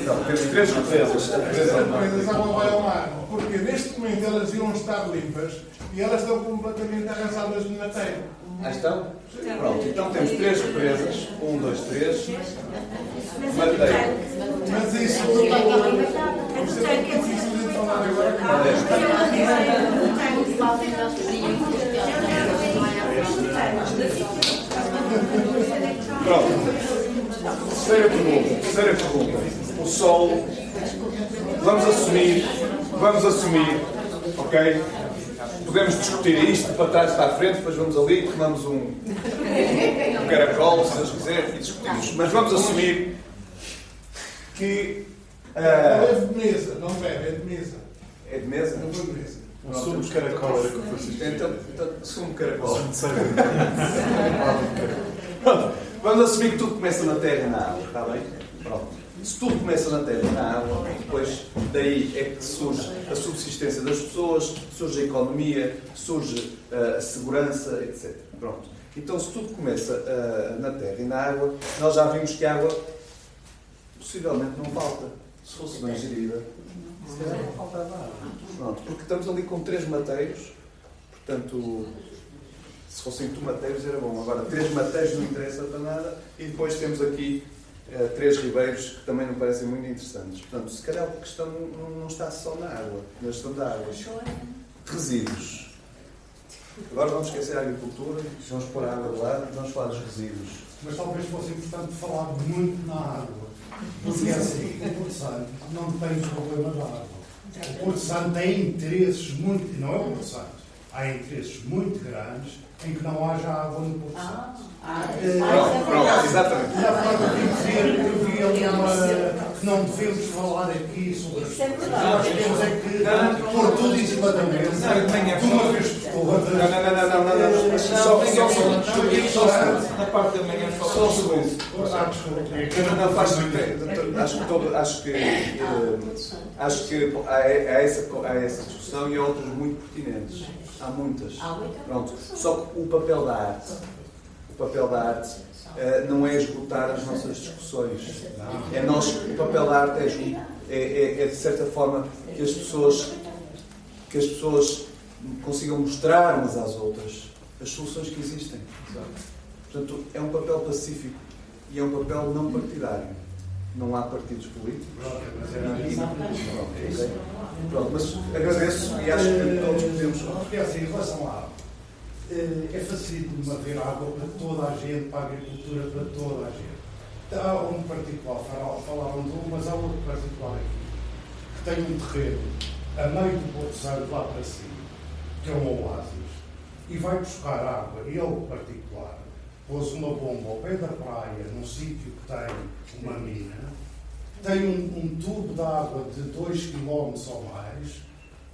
Então, temos três represas. Empresa água vai ao mar, porque neste momento elas iam estar limpas e elas estão completamente arrasadas na terra. Ah, estão? Pronto, então temos três represas. Um, dois, três. Mateiro. Mas isso não está é difícil de falar agora. Pronto. Terceira pergunta. Terceira pergunta. O Sol. Vamos assumir. Vamos assumir. Ok? Podemos discutir isto para trás para a frente, depois vamos ali, tomamos um, um caracol, se Deus quiser, e discutimos. Mas vamos assumir que. Ela ah, é de mesa, não bebe, é de mesa. é de mesa? Não foi de mesa. O sumo de caracol era que eu Francisco. Então, então sumo de caracol. Sumo de cera. Pronto. Vamos assumir que tudo começa na terra e na água, está bem? Pronto. Se tudo começa na terra e na água, depois daí é que surge a subsistência das pessoas, surge a economia, surge ah, a segurança, etc. Pronto. Então, se tudo começa ah, na terra e na água, nós já vimos que a água possivelmente não falta. Se fosse bem gerida, se calhar não faltava água. Pronto. Porque estamos ali com três mateiros, portanto, se fossem tomateiros era bom. Agora, três mateiros não interessa para nada. E depois temos aqui eh, três ribeiros que também não parecem muito interessantes. Portanto, se calhar a questão não, não está só na água, na questão da água. Resíduos. Agora vamos esquecer a agricultura, vamos pôr a água de lado e vamos falar dos resíduos. Mas talvez fosse importante falar muito na água. Porque assim, o Porto Santo não tem os problemas da água. O Porto Santo tem interesses muito. Não é o Porto Santo. Há interesses muito grandes em que não haja água no Porto Santo. Pronto, pronto, exatamente. Na forma de dizer, eu vi ali uma. que não devemos falar aqui sobre as Isso é coisas. verdade. Nós temos é que pôr tudo em cima da mesa. De uma vez por todas. Não, não, não, não, não, não. Só, só, só, Na parte da manhã só um segundo. Ah. Não, faz acho que acho que eh, acho que há, essa discussão e há outras muito pertinentes. Há muitas. Pronto. Só que o papel da arte, o papel da arte eh, não é esgotar as nossas discussões. É nós, o papel da arte é, é, é- é, de certa forma que as pessoas que as pessoas consigam mostrar umas às outras as soluções que existem. Portanto, é um papel pacífico e é um papel não partidário. Não há partidos políticos. Pronto, ok? Pronto, mas agradeço e acho que todos podemos. Porque assim, em relação à água, eh, é facilíssimo haver água para toda a gente, para a agricultura, para toda a gente. Há um particular, falaram- falaram de um, mas há outro particular aqui, que tem um terreno a meio do Porto Santo, lá para cima, que é um oásis, e vai buscar água, ele particular, pôs uma bomba ao pé da praia, num sítio que tem uma mina, tem um, um tubo de água de 2 km ou mais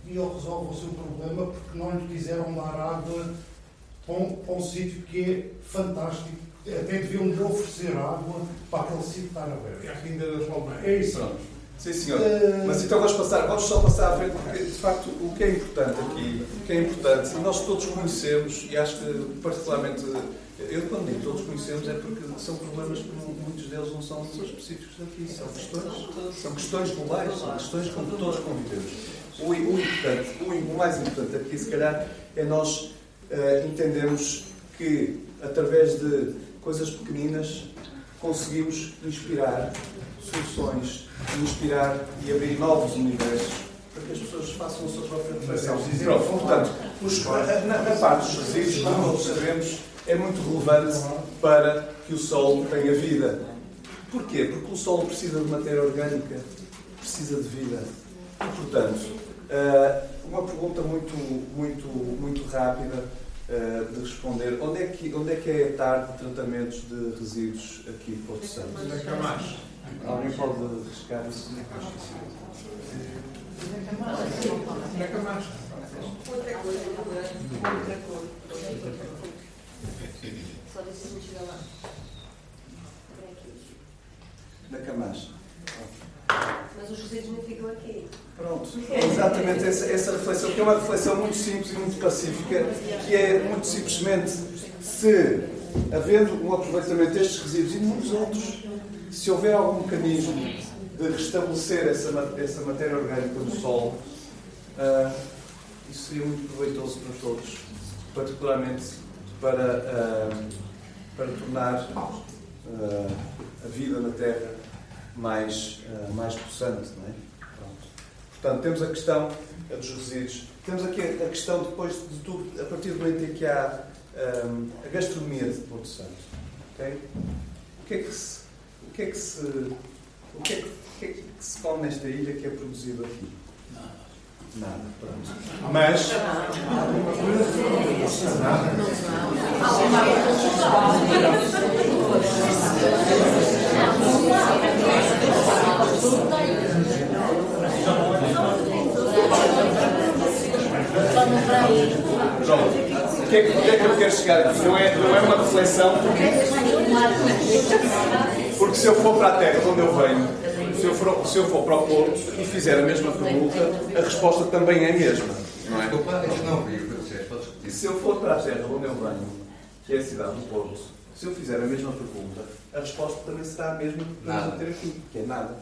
e ele resolve o seu problema porque não lhe quiseram dar água para um, para um sítio que é fantástico. Até deviam lhe oferecer água para aquele sítio estar aberto. É a Quinta das Palmeiras. É isso. Sim, senhor. Eh, Mas então vamos passar, vamos só passar à frente, porque de facto o que é importante aqui, o que é importante, e nós todos conhecemos, e acho que particularmente, eu quando digo todos conhecemos é porque são problemas que muitos deles não são são específicos daqui, são questões, são questões globais, são questões com que todos convivemos. O, o importante, o, o mais importante aqui se calhar é nós eh, entendermos que através de coisas pequeninas conseguimos inspirar soluções, inspirar e abrir novos universos para que as pessoas façam a sua própria reflexão. Portanto, os- na, na parte dos resíduos, como todos sabemos, é muito relevante para que o solo tenha vida. Porquê? Porque o solo precisa de matéria orgânica, precisa de vida. E, portanto, eh, uma pergunta muito, muito, muito rápida eh, de responder. Onde é, que, onde é que é a tarde de tratamentos de resíduos aqui em Porto Santo? Onde é que há mais? Alguém pode arriscar isso? Camacha. Outra coisa, outra coisa. Só deixa eu chegar lá. Na Camacha. Mas os resíduos não ficam aqui. Pronto, exatamente essa, essa reflexão, que é uma reflexão muito simples e muito pacífica, que é muito simplesmente se, havendo um aproveitamento destes resíduos e de muitos outros, se houver algum mecanismo de restabelecer essa, essa matéria orgânica no solo, ah, isso seria muito proveitoso para todos, particularmente para, ah, para tornar ah, a vida na Terra mais, mais possante, não é? Portanto, temos a questão dos resíduos. Temos aqui a questão, depois de tudo, a partir do momento em que há ahm, a gastronomia de Porto Santo. ok? O que é que se. O que é que se. O que é que, que, é que se come nesta ilha que é produzido aqui? Nada. Pronto. Mas. Pronto. O que, é é que eu quero chegar aqui? Não é, não é uma reflexão. Porque se eu for para a terra de onde eu venho, se eu, for, se eu for para o Porto e fizer a mesma pergunta, a resposta também é a mesma. Não é? Podes repetir? Se eu for para a terra de onde eu venho, que é a cidade do Porto, se eu fizer a mesma pergunta, a resposta também será a mesma que vamos ter aqui, que é nada.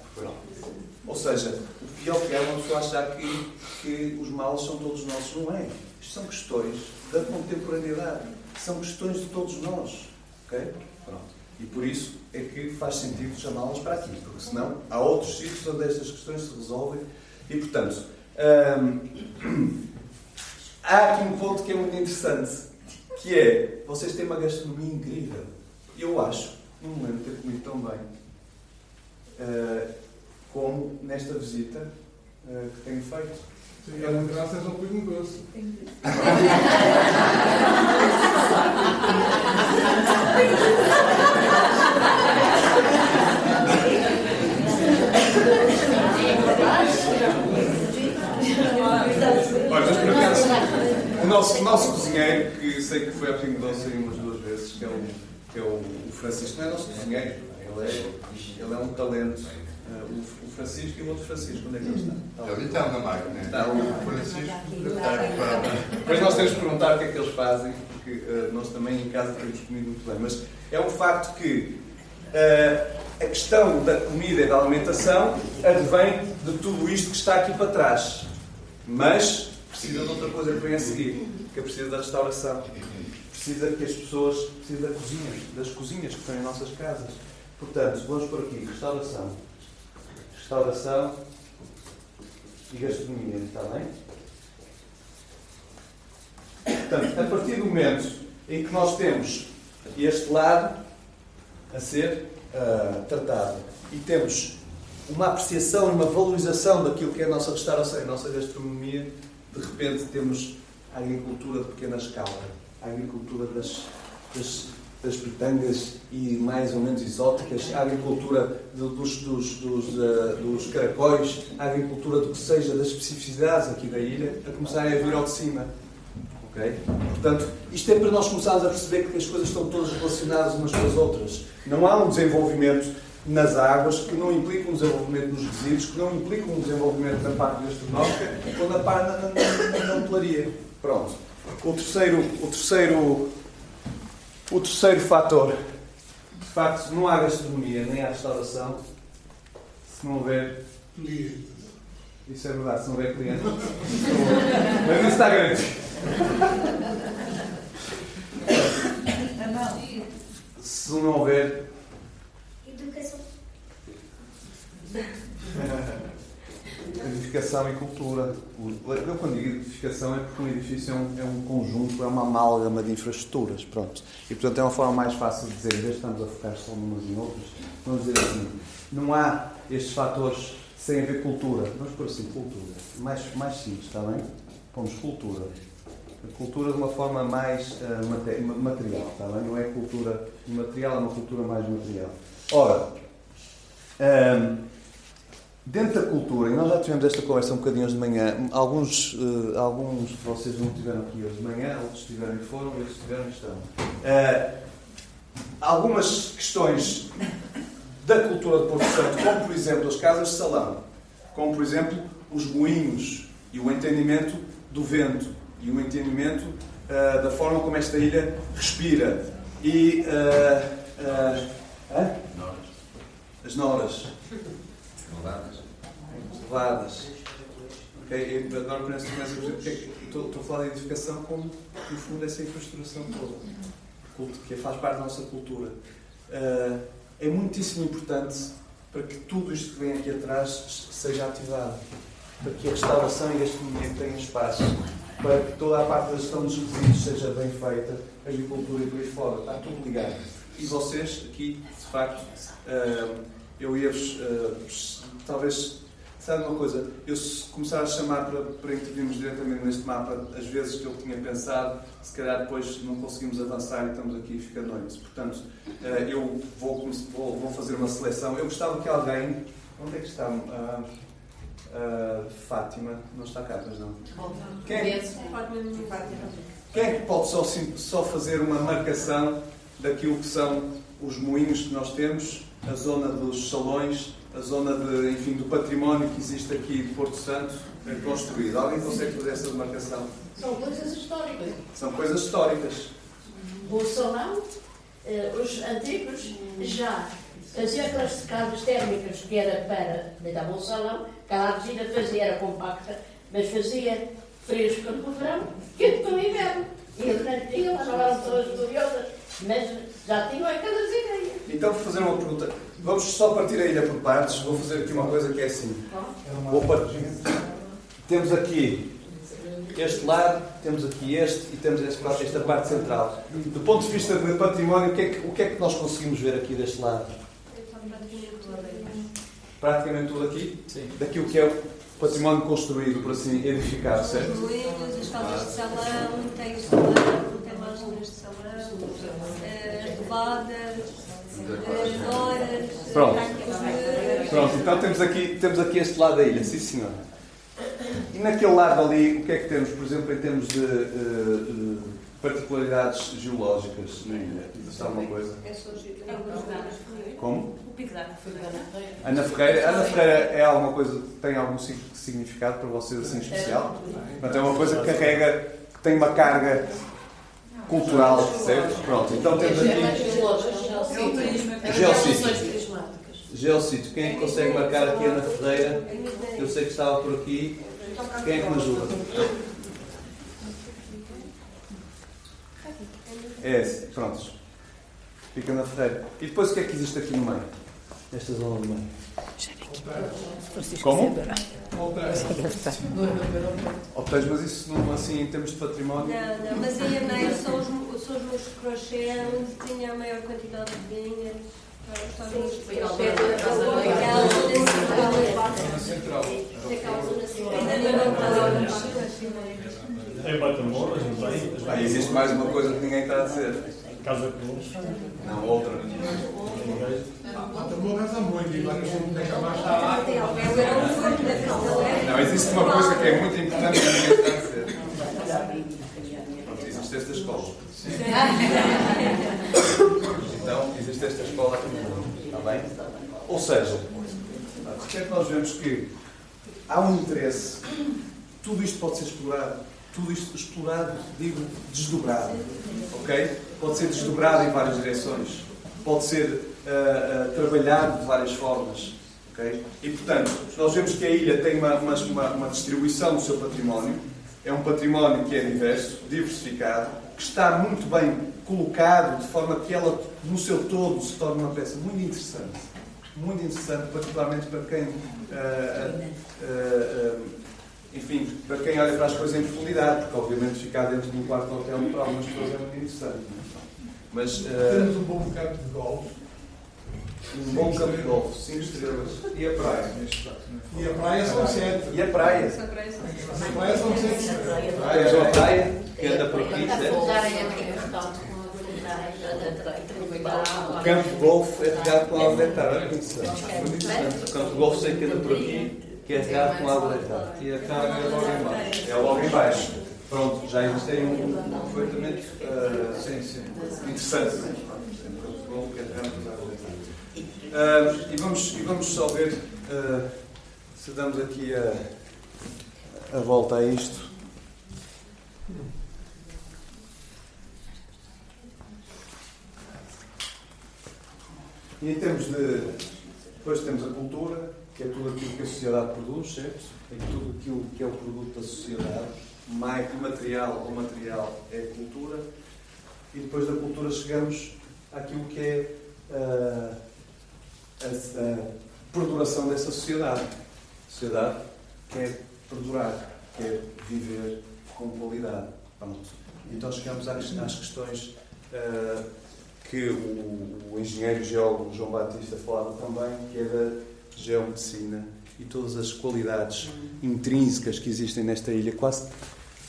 Ou seja, o pior que é uma pessoa achar que, que os males são todos nossos. Não é. Isto são questões da contemporaneidade. São questões de todos nós. Ok? Pronto. E por isso é que faz sentido chamá-las para aqui, porque senão há outros sítios onde estas questões se resolvem. E portanto, hum, há aqui um ponto que é muito interessante, que é, vocês têm uma gastronomia incrível. Eu acho, não me lembro de ter comido tão bem, eh, como nesta visita eh, que tenho feito. Sim, é graças ao Pingo Doce. Olha, mas por acaso, o nosso, o nosso cozinheiro, que sei que foi ao Pingo Doce aí umas duas vezes, que é o, que é o, o Francisco, não é nosso cozinheiro, ele é, ele é um talento. Eh, o, o Francisco e o outro Francisco, onde é que ele está? Está Ele está na máquina. Está o Francisco. Depois nós temos que perguntar o que é que eles fazem, porque eh, nós também em casa temos comido muito bem. Mas é um facto que eh, a questão da comida e da alimentação advém de tudo isto que está aqui para trás. Mas precisa de outra coisa que vem a seguir, que é precisa da restauração. Precisa que as pessoas, precisa da cozinha, das cozinhas que estão em nossas casas. Portanto, vamos por aqui, restauração. Restauração e gastronomia, está bem? Portanto, a partir do momento em que nós temos este lado a ser ah, tratado e temos uma apreciação, uma valorização daquilo que é a nossa restauração e a nossa gastronomia, de repente temos a agricultura de pequena escala, a agricultura das, das, das pitangas e mais ou menos exóticas, a agricultura do- dos, dos, dos, ah, dos caracóis, a agricultura do que seja, das especificidades aqui da ilha, a começarem a vir ao de cima. Ok? Portanto, isto é para nós começarmos a perceber que as coisas estão todas relacionadas umas com as outras. Não há um desenvolvimento nas águas que não implica um desenvolvimento nos resíduos, que não implica um desenvolvimento na parte gastronómica ou na parte na hotelaria. Pronto. O terceiro, o terceiro, o terceiro fator. De facto, não há gastronomia nem há restauração se não houver isso é verdade, se não houver clientes. Mas isso está garantido. Se não houver. Educação. Edificação e cultura. Eu quando digo edificação é porque um edifício é um, é um conjunto, é uma amálgama de infraestruturas. Pronto. E portanto é uma forma mais fácil de dizer, em vez de estamos a focar só numas e outras, vamos dizer assim, não há estes fatores sem haver cultura. Vamos pôr assim, cultura. Mais, mais simples, está bem? Pomos cultura. A cultura de uma forma mais ah, mate- ma- material, está bem? Não é cultura imaterial, é uma cultura mais material. Ora, ahm, Dentro da cultura, e nós já tivemos esta conversa um bocadinho hoje de manhã, alguns, eh, alguns de vocês não estiveram aqui hoje de manhã, outros estiveram e foram, outros estiveram e estão. Eh, algumas questões da cultura de Porto Santo, como por exemplo as casas de salão, como por exemplo os moinhos e o entendimento do vento e o entendimento uh, da forma como esta ilha respira. E uh, uh, as noras. Levadas. Levadas. Eu agora penso, penso, porque estou, a falar de edificação como, no fundo, essa infraestruturação toda. Que faz parte da nossa cultura. Uh, é muitíssimo importante para que tudo isto que vem aqui atrás seja ativado. Para que a restauração e este movimento tenham espaço. Para que toda a parte da gestão dos resíduos seja bem feita, a agricultura e por aí fora. Está tudo ligado. E vocês, aqui, de facto, uh, eu ia-vos, uh, talvez, sabe uma coisa? Eu começar a chamar para, para intervirmos diretamente neste mapa, as vezes que eu tinha pensado, se calhar depois não conseguimos avançar e estamos aqui e fica noite. Portanto, uh, eu vou, vou, vou, fazer uma seleção. Eu gostava que alguém. Onde é que está? Uh, uh, Fátima. Não está cá, mas não. Quem é, quem é que pode só, só fazer uma marcação daquilo que são os moinhos que nós temos, a zona dos salões, a zona de, enfim, do património que existe aqui de Porto Santo construído. Alguém consegue fazer essa demarcação? São coisas históricas. São coisas históricas. O salão, eh, os antigos já faziam aquelas casas térmicas que era para deitar o salão, cada visita fazia, era compacta, mas fazia fresco no verão, quente no inverno. E eles não tinham, chamaram pessoas curiosas, mas já tinham aquelas ideias. Então, vou fazer uma pergunta. Vamos só partir a ilha por partes. Vou fazer aqui uma coisa que é assim. Vou partir. Temos aqui este lado, temos aqui este e temos esta parte central. Do ponto de vista de património, o que, é que, o que é que nós conseguimos ver aqui deste lado? Praticamente tudo aqui? Sim. Daquilo que é o património construído, por assim, edificado, certo? Os moinhos, as casas de salão, tem o salão, tem lojas de salão, as levadas, as horas. Pronto. Pronto, então temos aqui, temos aqui este lado da ilha, sim senhor. E naquele lado ali, o que é que temos, por exemplo, em termos de uh, uh, particularidades geológicas na ilha? Existe alguma coisa? Como? O pico da Ana Ferreira. Ana Ferreira é alguma coisa, tem algum significado para vocês assim especial? Portanto, é uma coisa que carrega, que tem uma carga cultural, certo? Pronto, então temos aqui. Geossítio. Geossítio. Quem é que consegue marcar aqui Ana Ferreira? Eu sei que estava por aqui. Quem é que me ajuda? É esse, prontos. Fica na Ferreira. E depois o que é que existe aqui no meio? Nesta zona do meio. Como? Hotéis, mas isso não assim em termos de património? Não, não, mas aí a meio são os, são os meus crochê onde tinha a maior quantidade de vinhas. Tem Batamoras, não tem? Existe mais uma coisa que ninguém está a dizer. Casa Cruz. Não, outra. Batamoras há muito, e não tem acabar está lá. Não, existe uma coisa que é muito importante que ninguém está a dizer. Pronto, existe esta escola. Então, existe esta escola aqui no Está bem? Ou seja, de repente nós vemos que há um interesse, tudo isto pode ser explorado, tudo isto explorado, digo, desdobrado. Ok? Pode ser desdobrado em várias direções, pode ser uh, uh, trabalhado de várias formas. Okay? E portanto, nós vemos que a ilha tem uma, uma, uma distribuição do seu património, é um património que é diverso, diversificado, que está muito bem colocado, de forma que ela, no seu todo, se torne uma peça muito interessante. Muito interessante, particularmente para quem. Uh, enfim, para quem olha para as coisas em profundidade, porque obviamente ficar dentro de um quarto de hotel para algumas pessoas é muito interessante. Mas, Temos um bom campo de golfe. Um bom campo de golfe, 5 estrelas. E a praia? E a praia são 7. E a praia? A praia são 7 Temos uma praia que anda por aqui, certo? O campo de golfe é regado. Muito interessante. O campo de golfe sei que anda por aqui, que é regado com água deitada. E a carga é logo em baixo. É logo em baixo. Pronto, já existe aí um aproveitamento uh, sim, sim. interessante. Que é com água deitada. Uh, e, vamos, e vamos só ver uh, se damos aqui a, a volta a isto. E em termos de. Depois temos a cultura, que é tudo aquilo que a sociedade produz, certo? É tudo aquilo que é o produto da sociedade. Mais material ou material é cultura. E depois da cultura chegamos àquilo que é ah, a, a perduração dessa sociedade. A sociedade quer perdurar, quer viver com qualidade. Pronto. Então chegamos às, às questões ah, que o, o engenheiro geólogo João Batista falava também, que é da geomedicina e todas as qualidades intrínsecas que existem nesta ilha. Quase,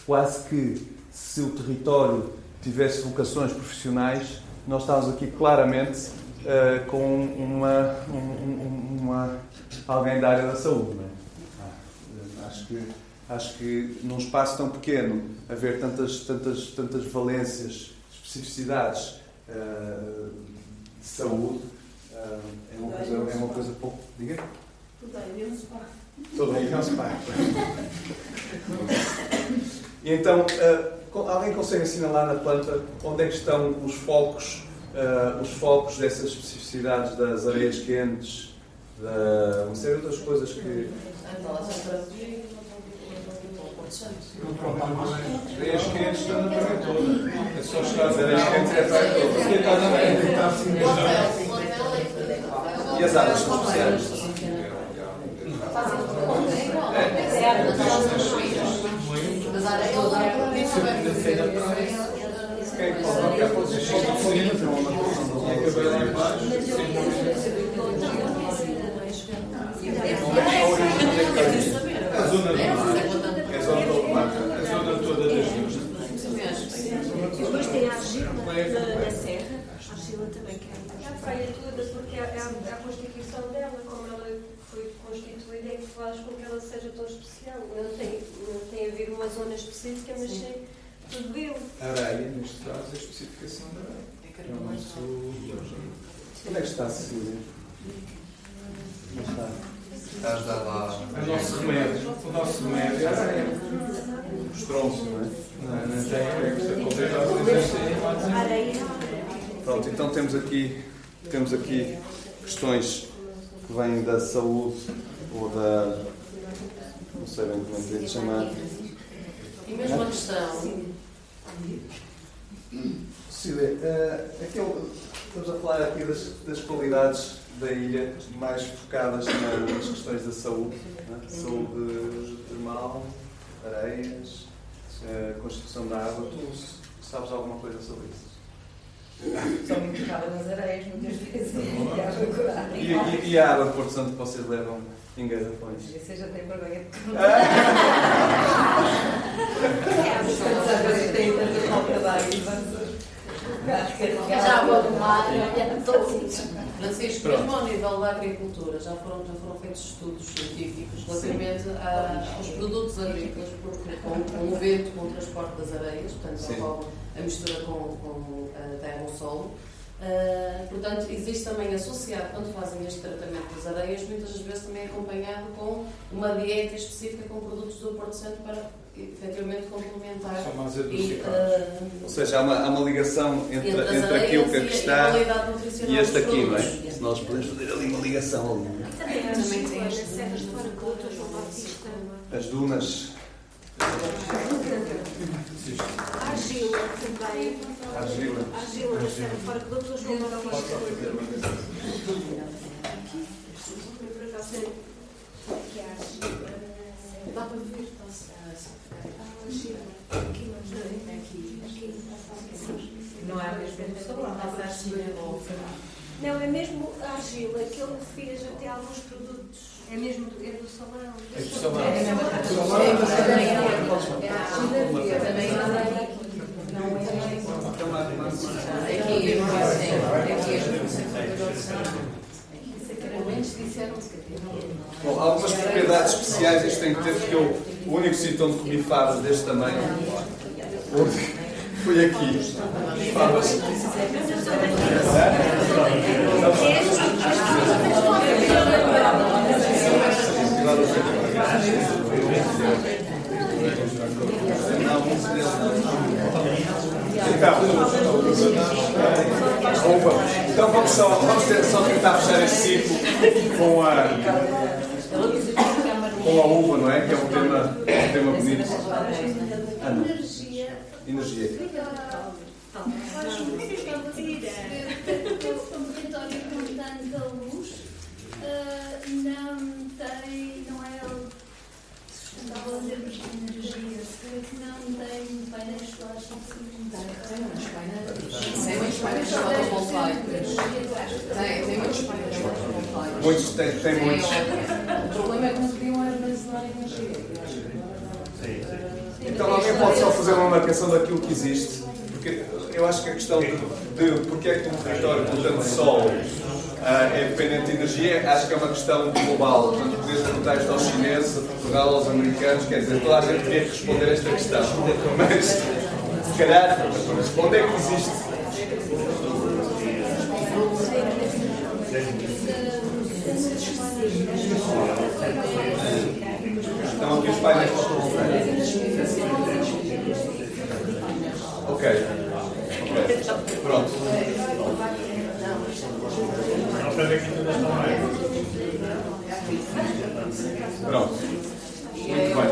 quase que se o território tivesse vocações profissionais, nós estávamos aqui claramente uh, com uma, um, uma, alguém da área da saúde. É? ah, acho, que, acho que num espaço tão pequeno, haver tantas, tantas, tantas valências, especificidades uh, de saúde, é, uma coisa, é uma coisa pouco. Diga? Tudo bem, menos pá. Tudo bem, menos pá. E então, uh, alguém consegue assinalar na planta onde é que estão os focos, uh, os focos dessas especificidades das areias quentes, da, uma série de outras coisas que. As areias quentes estão na praia toda. É só chegar às areias quentes e a praia toda. E as águas são especiais. A zona do mar. É a zona. A zona toda das ilhas. Depois tem a na, na serra. A argila também é. A toda, porque é a, a constituição dela, como ela foi constituída, é que faz com que ela seja tão especial. Não tem, não tem a ver uma zona específica, mas sim tudo eu. Areia, neste caso, é a especificação da areia. É o nosso. Onde é que está a Cecília? Não está. Estás a lá. O nosso remédio. O nosso remédio é a areia. O estronço, não é? Não, não tem a Areia. Pronto, então temos aqui, temos aqui questões que vêm da saúde ou da. não sei bem como é que é de chamar. E mesmo a questão. Cecília, uh, aquele, estamos a falar aqui das, das qualidades da ilha mais focadas na- nas questões da saúde, né? saúde termal, areias, uh, constituição da água. Tu sabes alguma coisa sobre isso? Sou muito focada nas areias, muitas vezes, e a procurar. E, e, a água Porto Santo que vocês levam em garrafões? Você já tem vergonha de É, Tem tanta falta de água e vamos Já água do mar, olha, todos. Francisco, mesmo ao nível da agricultura, já foram, já foram feitos estudos científicos relativamente a- aos produtos agrícolas, porque com, com o vento, com o transporte das areias, portanto, envolve a mistura com, com a terra ou solo. Ah, portanto, existe também associado, quando fazem este tratamento das areias, muitas das vezes também acompanhado com uma dieta específica com produtos do Porto Santo para efetivamente complementar São mais e, ah, Ou seja, há uma, há uma ligação entre, Entre as entre aquilo que aqui e a está nutricional e este aqui, não é? Se nós podemos fazer ali uma ligação ali. é? Também argila nas serras de que Dr. João Batista. As dunas, A argila também. a argila. A argila na serra de fora que. João Batista. Eu por acaso que é a argila. Dá para ver, está-se. A argila. Aqui, mas não é? Aqui. Aqui. Não há mesmo salão, mas acho que Não, é mesmo a argila que ele fez até alguns produtos. É mesmo do, é do salão. É do salão. É mesma. É, é. É. Não é. é. Aqui, não é disseram-se que Bom, algumas propriedades especiais isto tem que ter, porque eu, o único sítio onde comi favas deste tamanho foi aqui. Favas. Então. Então vamos, só, vamos ter- só tentar fechar este ciclo com a, com a uva, não é? Que é um tema bonito. Ana, Energia. energia. Não tem, não é sustentável em termos de energia, não tem painéis solares suficientes. Tem muitos painéis fotovoltaicos. Tem, tem muitos painéis fotovoltaicos. Muitos, tem, tem muitos. O problema é que não podiam armazenar energia. Então alguém pode só fazer uma marcação daquilo que existe. Porque eu acho que a questão de, de porque é que um território com tanto sol ah, é dependente de energia, acho que é uma questão global. Portanto, podias perguntar isto aos chineses, a Portugal, aos americanos, quer dizer, toda a gente teria que responder a esta questão. Mas, se calhar, onde é que existe? Estão aqui os painéis fotovoltaicos. Ok. Ok. Pronto. Pronto. Muito bem.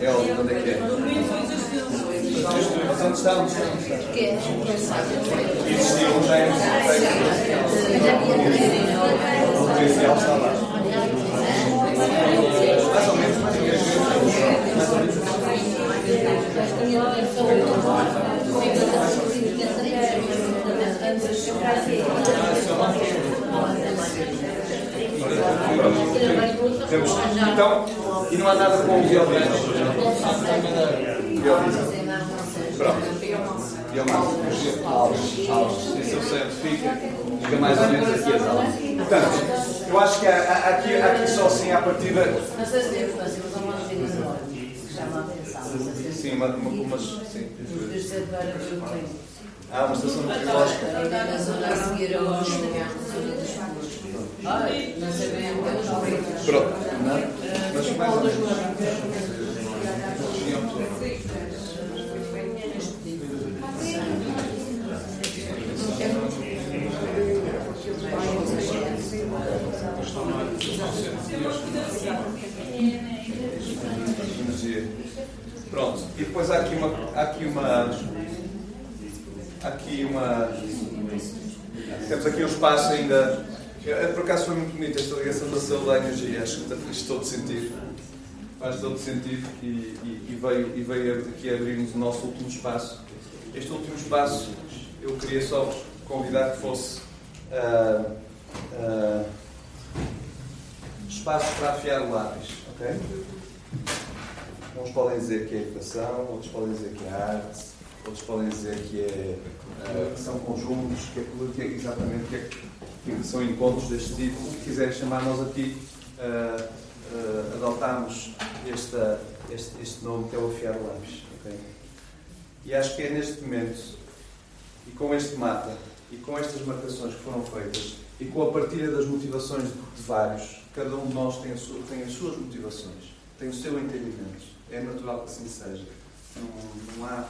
É onde onde é que é? Onde? Onde está? Existiam já em O potencial está lá. Mais ou menos, mais ou menos. Mais ou menos. Então, e não há nada com o? Biodiesel. Pronto. Biomassa. Alves. Alves. Isso eu sei onde fica. Mais ou menos aqui as alves. Portanto, eu acho que há, aqui, aqui só assim à partida. Não se devo fazer, mas há uma que chama a atenção. Sim, uma, uma, umas. Sim. Há uma estação meteorológica. Na zona a seguir. Ai, não sei bem, apenas não veio. Pronto. Mas mais ou menos. Energia. Pronto. E depois há aqui uma. Aqui uma. Aqui uma. Temos aqui um espaço ainda. Por acaso foi muito bonita esta ligação da saúde à energia. Acho que faz todo sentido. Faz todo sentido e, e- e veio, e veio aqui abrir-nos o nosso último espaço. Este último espaço eu queria só convidar que fosse ah, ah, espaço para afiar o lápis. ok? Uns podem dizer que é educação, outros podem dizer que é arte, outros podem dizer que, é, ah, que são conjuntos, que é, que é exatamente que, é, que são encontros deste tipo. O que quiserem chamar, nós aqui ah, ah, adotámos esta, este, este nome que é o afiar lápis. ok? E acho que é neste momento, e com este mapa, e com estas marcações que foram feitas, e com a partilha das motivações de, vários, cada um de nós tem, sua- tem as suas motivações, tem o seu entendimento. É natural que assim seja. Não, não há,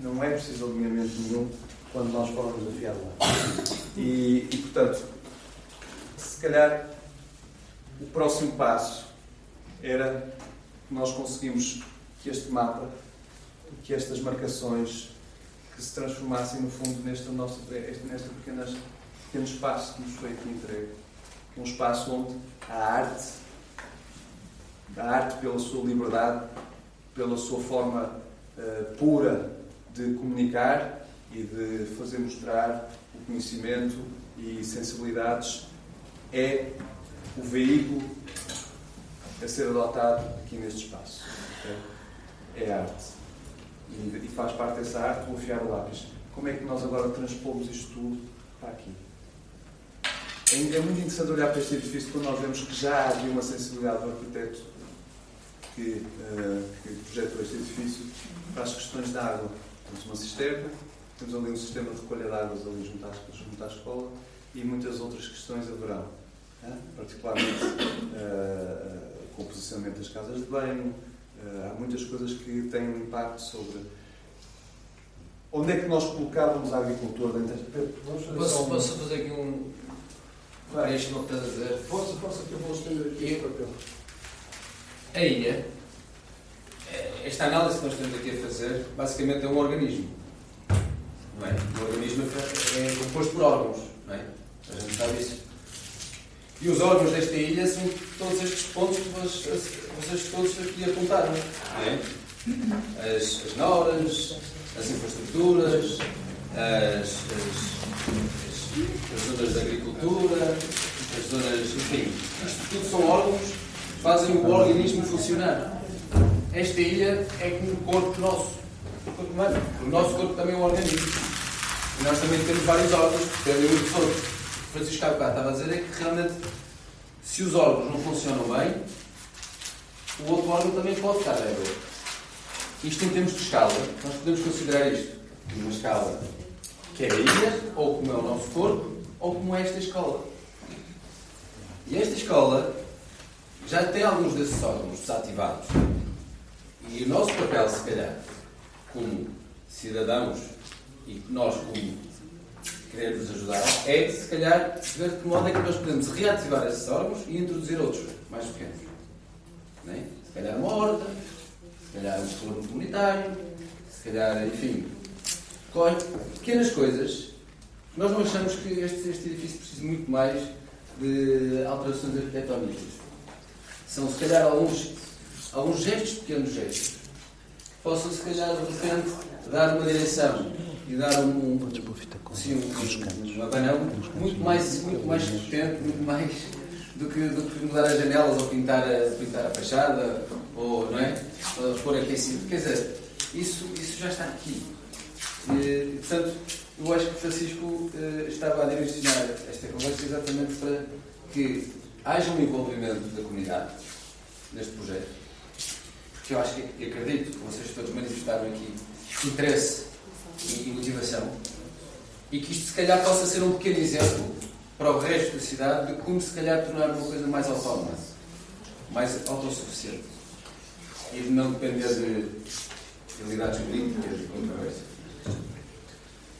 não é preciso alinhamento nenhum quando nós de afiar lá. E, e, portanto, se calhar o próximo passo era nós conseguimos que este mapa, que estas marcações, que se transformassem no fundo neste nosso, este, neste pequenas, pequeno espaço que nos foi entregue. Um espaço onde a arte, a arte pela sua liberdade, pela sua forma eh, pura de comunicar e de fazer mostrar o conhecimento e sensibilidades, é o veículo a ser adotado aqui neste espaço. É arte. e, e faz parte dessa arte o afiar o lápis. Como é que nós agora transpomos isto tudo para aqui? É, é muito interessante olhar para este edifício quando nós vemos que já havia uma sensibilidade do arquiteto que, uh, que projetou este edifício para as questões da água. Temos uma cisterna, temos ali um sistema de recolha de águas ali junto à, junto à escola e muitas outras questões haverão. Hein? Particularmente uh, com o posicionamento das casas de banho, uh, há muitas coisas que têm um impacto sobre onde é que nós colocávamos a agricultura dentro desta... Posso, posso fazer aqui um... Vai. Isto não estás a dizer. Força, força, que eu vou estender aqui o papel. A ilha, esta análise que nós estamos aqui a fazer, basicamente é um organismo. Não é? O organismo é composto por órgãos. Não é? A gente sabe isso. E os órgãos desta ilha são todos estes pontos que vocês, vocês todos aqui apontaram. É? as, as noras, as infraestruturas, as, as, as, zonas de agricultura, as zonas. Enfim, isto tudo são órgãos fazem o organismo funcionar. Esta ilha é como o corpo nosso, o corpo humano. O nosso corpo também é um organismo. E nós também temos vários órgãos que dependem uns dos. Francisco Abacá estava a dizer é que realmente, se os órgãos não funcionam bem, o outro órgão também pode ficar débil. Isto em termos de escala, nós podemos considerar isto uma escala que é a ilha, ou como é o nosso corpo, ou como é esta escola. E esta escola já tem alguns desses órgãos desativados. E o nosso papel, se calhar, como cidadãos e nós, como queremos ajudar, é, se calhar, ver de que modo é que nós podemos reativar esses órgãos e introduzir outros mais pequenos. É? Se calhar uma horta, se calhar um forno comunitário, se calhar, enfim, pequenas coisas. Nós não achamos que este, este edifício precisa muito mais de alterações arquitetónicas. São, se calhar, alguns, alguns gestos, pequenos gestos, que possam, se calhar, de repente, dar uma direção e dar um, assim, um, um abanão muito mais, muito mais potente, muito mais do que, do que mudar as janelas ou pintar a, pintar a fachada ou, não é? ou pôr aquecido. Quer dizer, isso, isso já está aqui. E, portanto, eu acho que Francisco eh, estava a direcionar esta conversa exatamente para que haja um envolvimento da comunidade neste projeto. Porque eu acho que acredito que vocês todos manifestaram aqui interesse e motivação e que isto se calhar possa ser um pequeno exemplo para o resto da cidade de como se calhar tornar uma coisa mais autónoma, mais autossuficiente e de não depender de realidades políticas e controvérsias.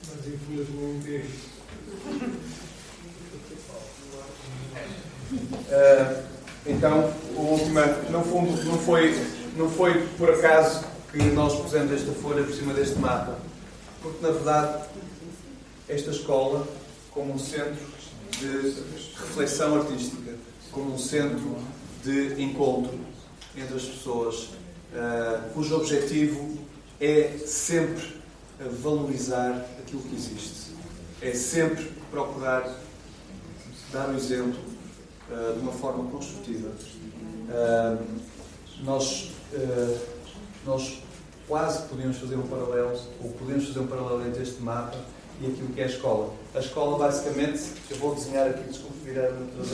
Mas infelizmente então, a última, no fundo, não foi, não foi por acaso que nós pusemos esta folha por cima deste mapa, porque na verdade esta escola, como um centro de reflexão artística, como um centro de encontro entre as pessoas, uh, cujo objetivo é sempre valorizar aquilo que existe, é sempre procurar dar o exemplo uh, de uma forma construtiva. Uh, nós, nós quase podíamos fazer um paralelo, ou podemos fazer um paralelo entre este mapa e aquilo que é a escola. A escola, basicamente, eu vou desenhar aqui, desculpe virar o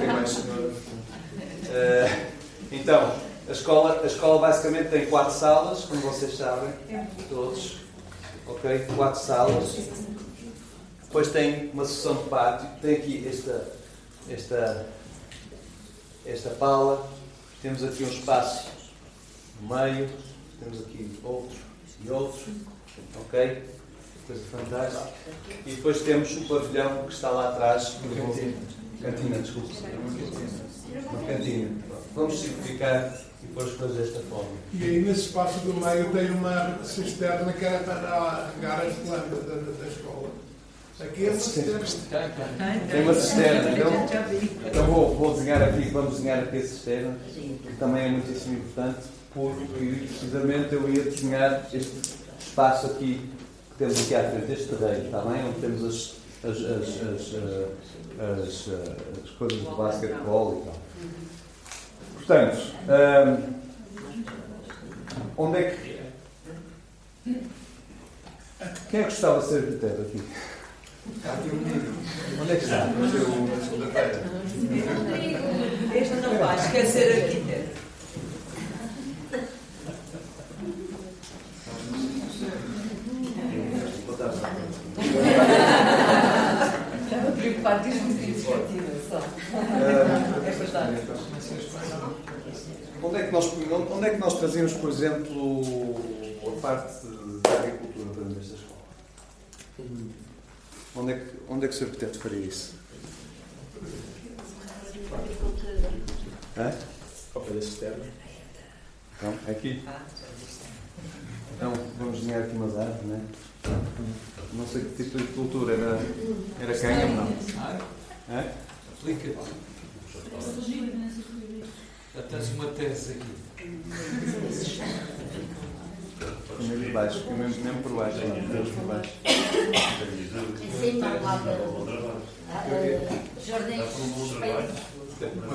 tem mais. Uh, então, a escola, a escola basicamente tem quatro salas, como vocês sabem, todos. Ok? Quatro salas. Depois tem uma sessão de pátio. Tem aqui esta, esta, esta pala. Temos aqui um espaço no meio. Temos aqui outros e outros. Ok? coisa fantástica. E depois temos o pavilhão que está lá atrás. Cantina. Desculpe. Uma cantina. Vamos simplificar e as coisas desta forma. E aí nesse espaço do meio tem uma cisterna que era para regar as plantas da escola. Aqui é uma cisterna. Tem uma cisterna. Então, então vou, vou desenhar aqui, vamos desenhar aqui a cisterna, que também é muitíssimo importante, porque precisamente eu ia desenhar este espaço aqui temos aqui à frente este terreno, está bem? Onde temos as, as, as, as, as coisas de basquetebol e tal. Portanto, um, onde, é que, Quem é que gostava de ser arquiteto aqui? Há aqui um menino. Onde é que está? Nasceu na segunda-feira. Este não vai, quer ser arquiteto. Estava preocupado os iniciativa só. É verdade. Onde é, que nós, onde é que nós trazíamos, por exemplo, a parte da agricultura para dentro desta escola? Onde é que, onde é que o Sr. Arquiteto faria isso? Hã? Ao pé da cisterna. Então, é aqui? Então, vamos desenhar aqui umas árvores, não é? Não sei que tipo de cultura, era, era canha ou não? Explica. Já tens uma tese aqui. Mesmo por baixo, mesmo, mesmo por baixo, mesmo por baixo. Sim, não lá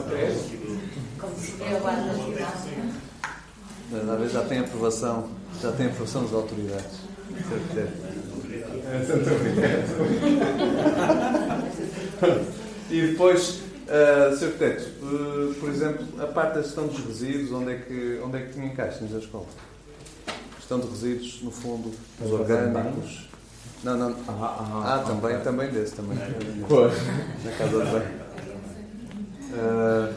tese. como se vê. Mas às vezes já tem aprovação, já tem aprovação das autoridades. E depois, uh, Sr. Arquiteto, uh, por exemplo, a parte da gestão dos resíduos, onde é que, onde é que tinha encaixes na escola? Gestão de resíduos, no fundo, os orgânicos. Não, não. Ah, também, também desse, também. Pois. Na casa de banho. Uh,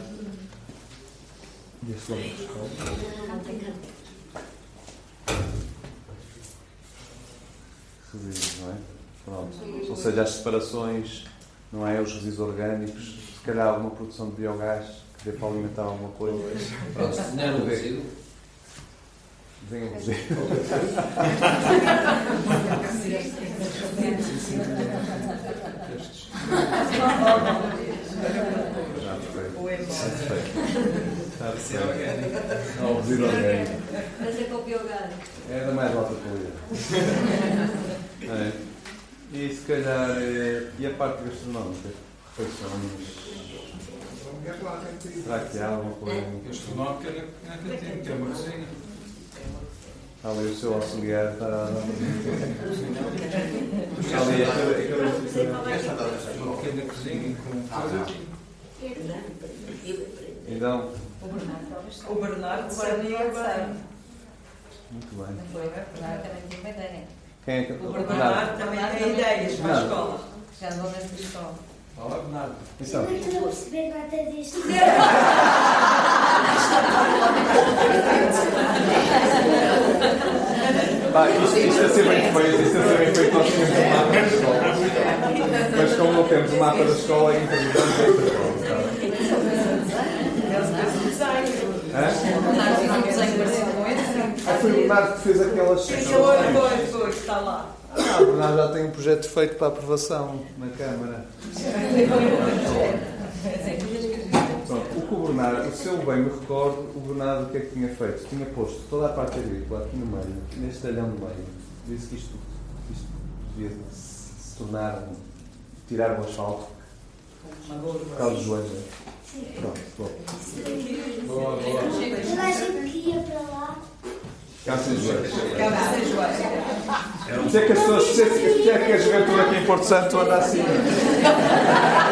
E escola? resíduos, não é? Pronto. Ou seja, as separações, não é? Os resíduos orgânicos, se calhar alguma produção de biogás que dê para alimentar alguma coisa. Pronto, desenhar o resíduo. Desenha o resíduo. Já perfeito. Perfeito. Está perfeito. Não, o resíduo orgânico. Mas é com o biogás. É da mais alta qualidade. É. E se calhar. eh, E a parte gastronómica? Refeições. Será que há alguma coisa? Gastronómica na, na cantina, que é uma cozinha. Está ali o seu auxiliar, está a dar uma Está ali pequena cozinha com coisa. Então, O Bernardo ali agora. muito bem. Não foi? O Bernardo também tem uma ideia. Quem é que. O Bernardo também tem ideias para a escola. Já andou nesta escola. Fala, Bernardo. Então, Eu não estou a perceber nada disto. pá, isto, isto a ser bem feito, isto a ser bem feito, nós temos um mapa da escola. Mas como não temos o mapa da escola, é improvisamos esta escola. um. Ah, foi o Bernardo que fez aquelas sessões. foi, foi, foi, está lá. Ah, o Bernardo já tem um projeto feito para aprovação na Câmara. Pronto, o que o Bernardo, se eu bem me recordo, o Bernardo o que é que tinha feito? Tinha posto toda a parte agrícola aqui no meio, neste talhão do meio. Disse que isto, isto devia se, tornar, tirar o asfalto por causa dos joelhos. né? Pronto, bom. Boa, boa. Toda a gente que ia para lá. Cá sem joelhos. Acaba sem joelho. Por isso é que as pessoas, é que- é a juventude aqui em Porto Santo anda assim.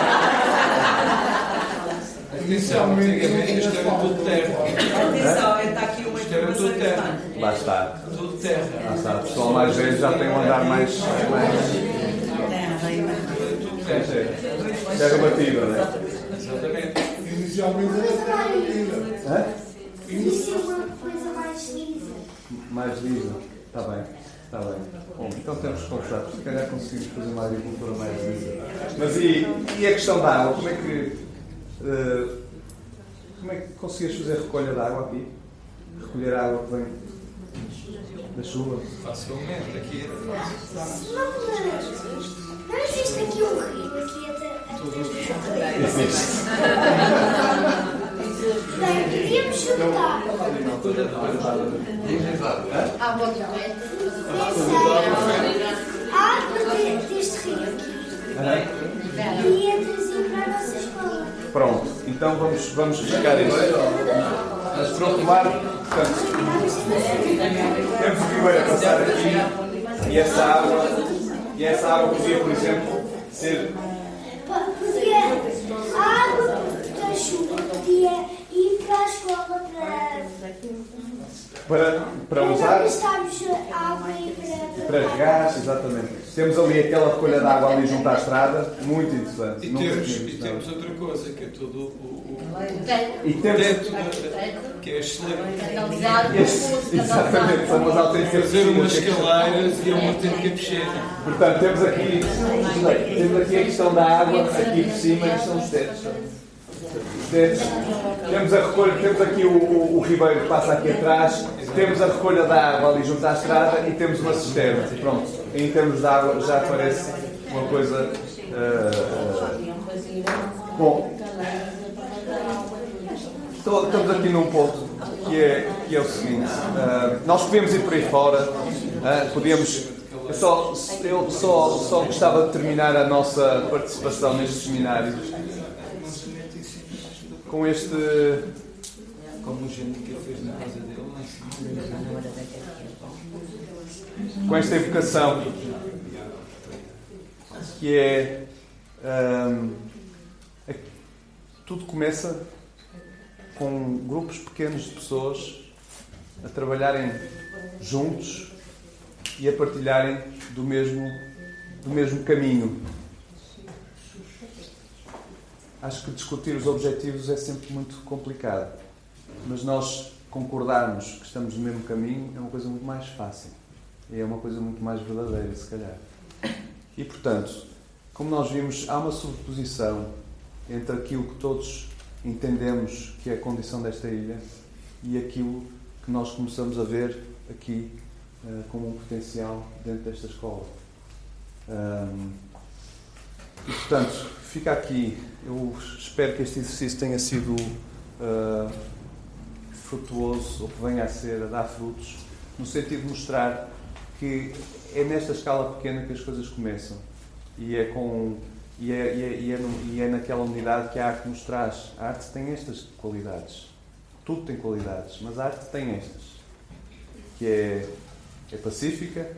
Inicialmente, isto era tudo terra. Atenção, está aqui uma Isto era tudo terra. Lá está. Tudo terra. Lá está. O pessoal mais velho já tem um andar mais. mais... Terra batida, não é? Exatamente. Inicialmente era terra batida. Hã? Isso é uma coisa mais lisa. Mais lisa. Está bem. Está bem. Bom, então temos que conversar. Se calhar conseguimos fazer uma agricultura mais lisa. Mas e, e a questão da água? Como é que. Eh, como é que conseguias fazer recolha de água aqui? Recolher a água que vem da chuva? Facilmente, aqui era fácil. Não, mas não existe aqui um rio aqui até. Bem, devíamos juntar. Água. A água de- deste rio aqui. E ia trazer para a nossa. Pronto, então vamos, vamos buscar isso. Para retomar, portanto, temos o ribeiro a passar aqui e essa água, e essa água podia, por exemplo, ser Podia, a água da chuva podia ir para a escola para. Para, para usar água e para. para regar, exatamente. Temos ali aquela recolha de água ali junto à estrada, muito interessante. E temos, e temos outra coisa, que é todo o, o, E temos- teto da- que é excelente. Esse- exatamente, são umas autênticas Fazer umas escaleiras e é uma autêntica piscina. Portanto, temos aqui, temos aqui a questão da água, aqui por cima, isto são os tetos. Temos, a recolha, temos aqui o, o, ribeiro que passa aqui atrás, temos a recolha da água ali junto à estrada e temos uma cisterna. Pronto, em termos de água já parece uma coisa. ah, bom, Estou- Estamos aqui num ponto que é, que é o seguinte: ah, nós podemos ir por aí fora, ah, podíamos. Eu só, eu só, só gostava de terminar a nossa participação neste seminário com este. Como o Génica fez na casa dele, cima. com esta evocação que é é- tudo começa com grupos pequenos de pessoas a trabalharem juntos e a partilharem do mesmo do mesmo caminho. Acho que discutir os objetivos é sempre muito complicado, mas nós concordarmos que estamos no mesmo caminho é uma coisa muito mais fácil. E é uma coisa muito mais verdadeira, se calhar. E, portanto, como nós vimos, há uma sobreposição entre aquilo que todos entendemos que é a condição desta ilha e aquilo que nós começamos a ver aqui eh, como um potencial dentro desta escola. Ahm, e, portanto, fica aqui. Eu espero que este exercício tenha sido ah, frutuoso, ou que venha a ser, a dar frutos, no sentido de mostrar que é nesta escala pequena que as coisas começam. E é, com, e é, e é, e é, no- e é naquela unidade que a arte nos traz. A arte tem estas qualidades. Tudo tem qualidades, mas a arte tem estas. Que é, é pacífica,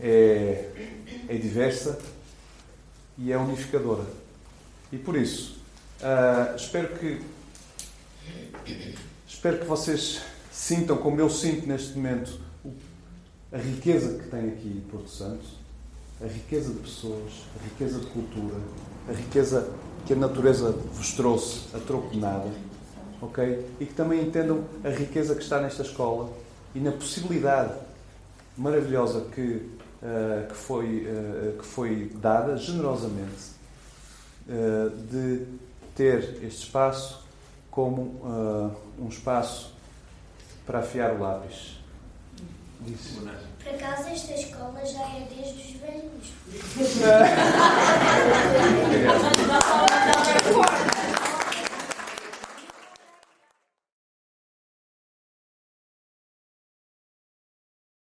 é, é diversa e é unificadora. E por isso, ah, espero que espero que vocês sintam como eu sinto neste momento a riqueza que tem aqui Porto Santo, a riqueza de pessoas, a riqueza de cultura, a riqueza que a natureza vos trouxe a troco de nada, ok? E que também entendam a riqueza que está nesta escola e na possibilidade maravilhosa que, ah, que, foi, ah, que foi dada generosamente ah, de ter este espaço como um espaço para afiar o lápis. Disse. Por acaso esta escola já é desde os velhos.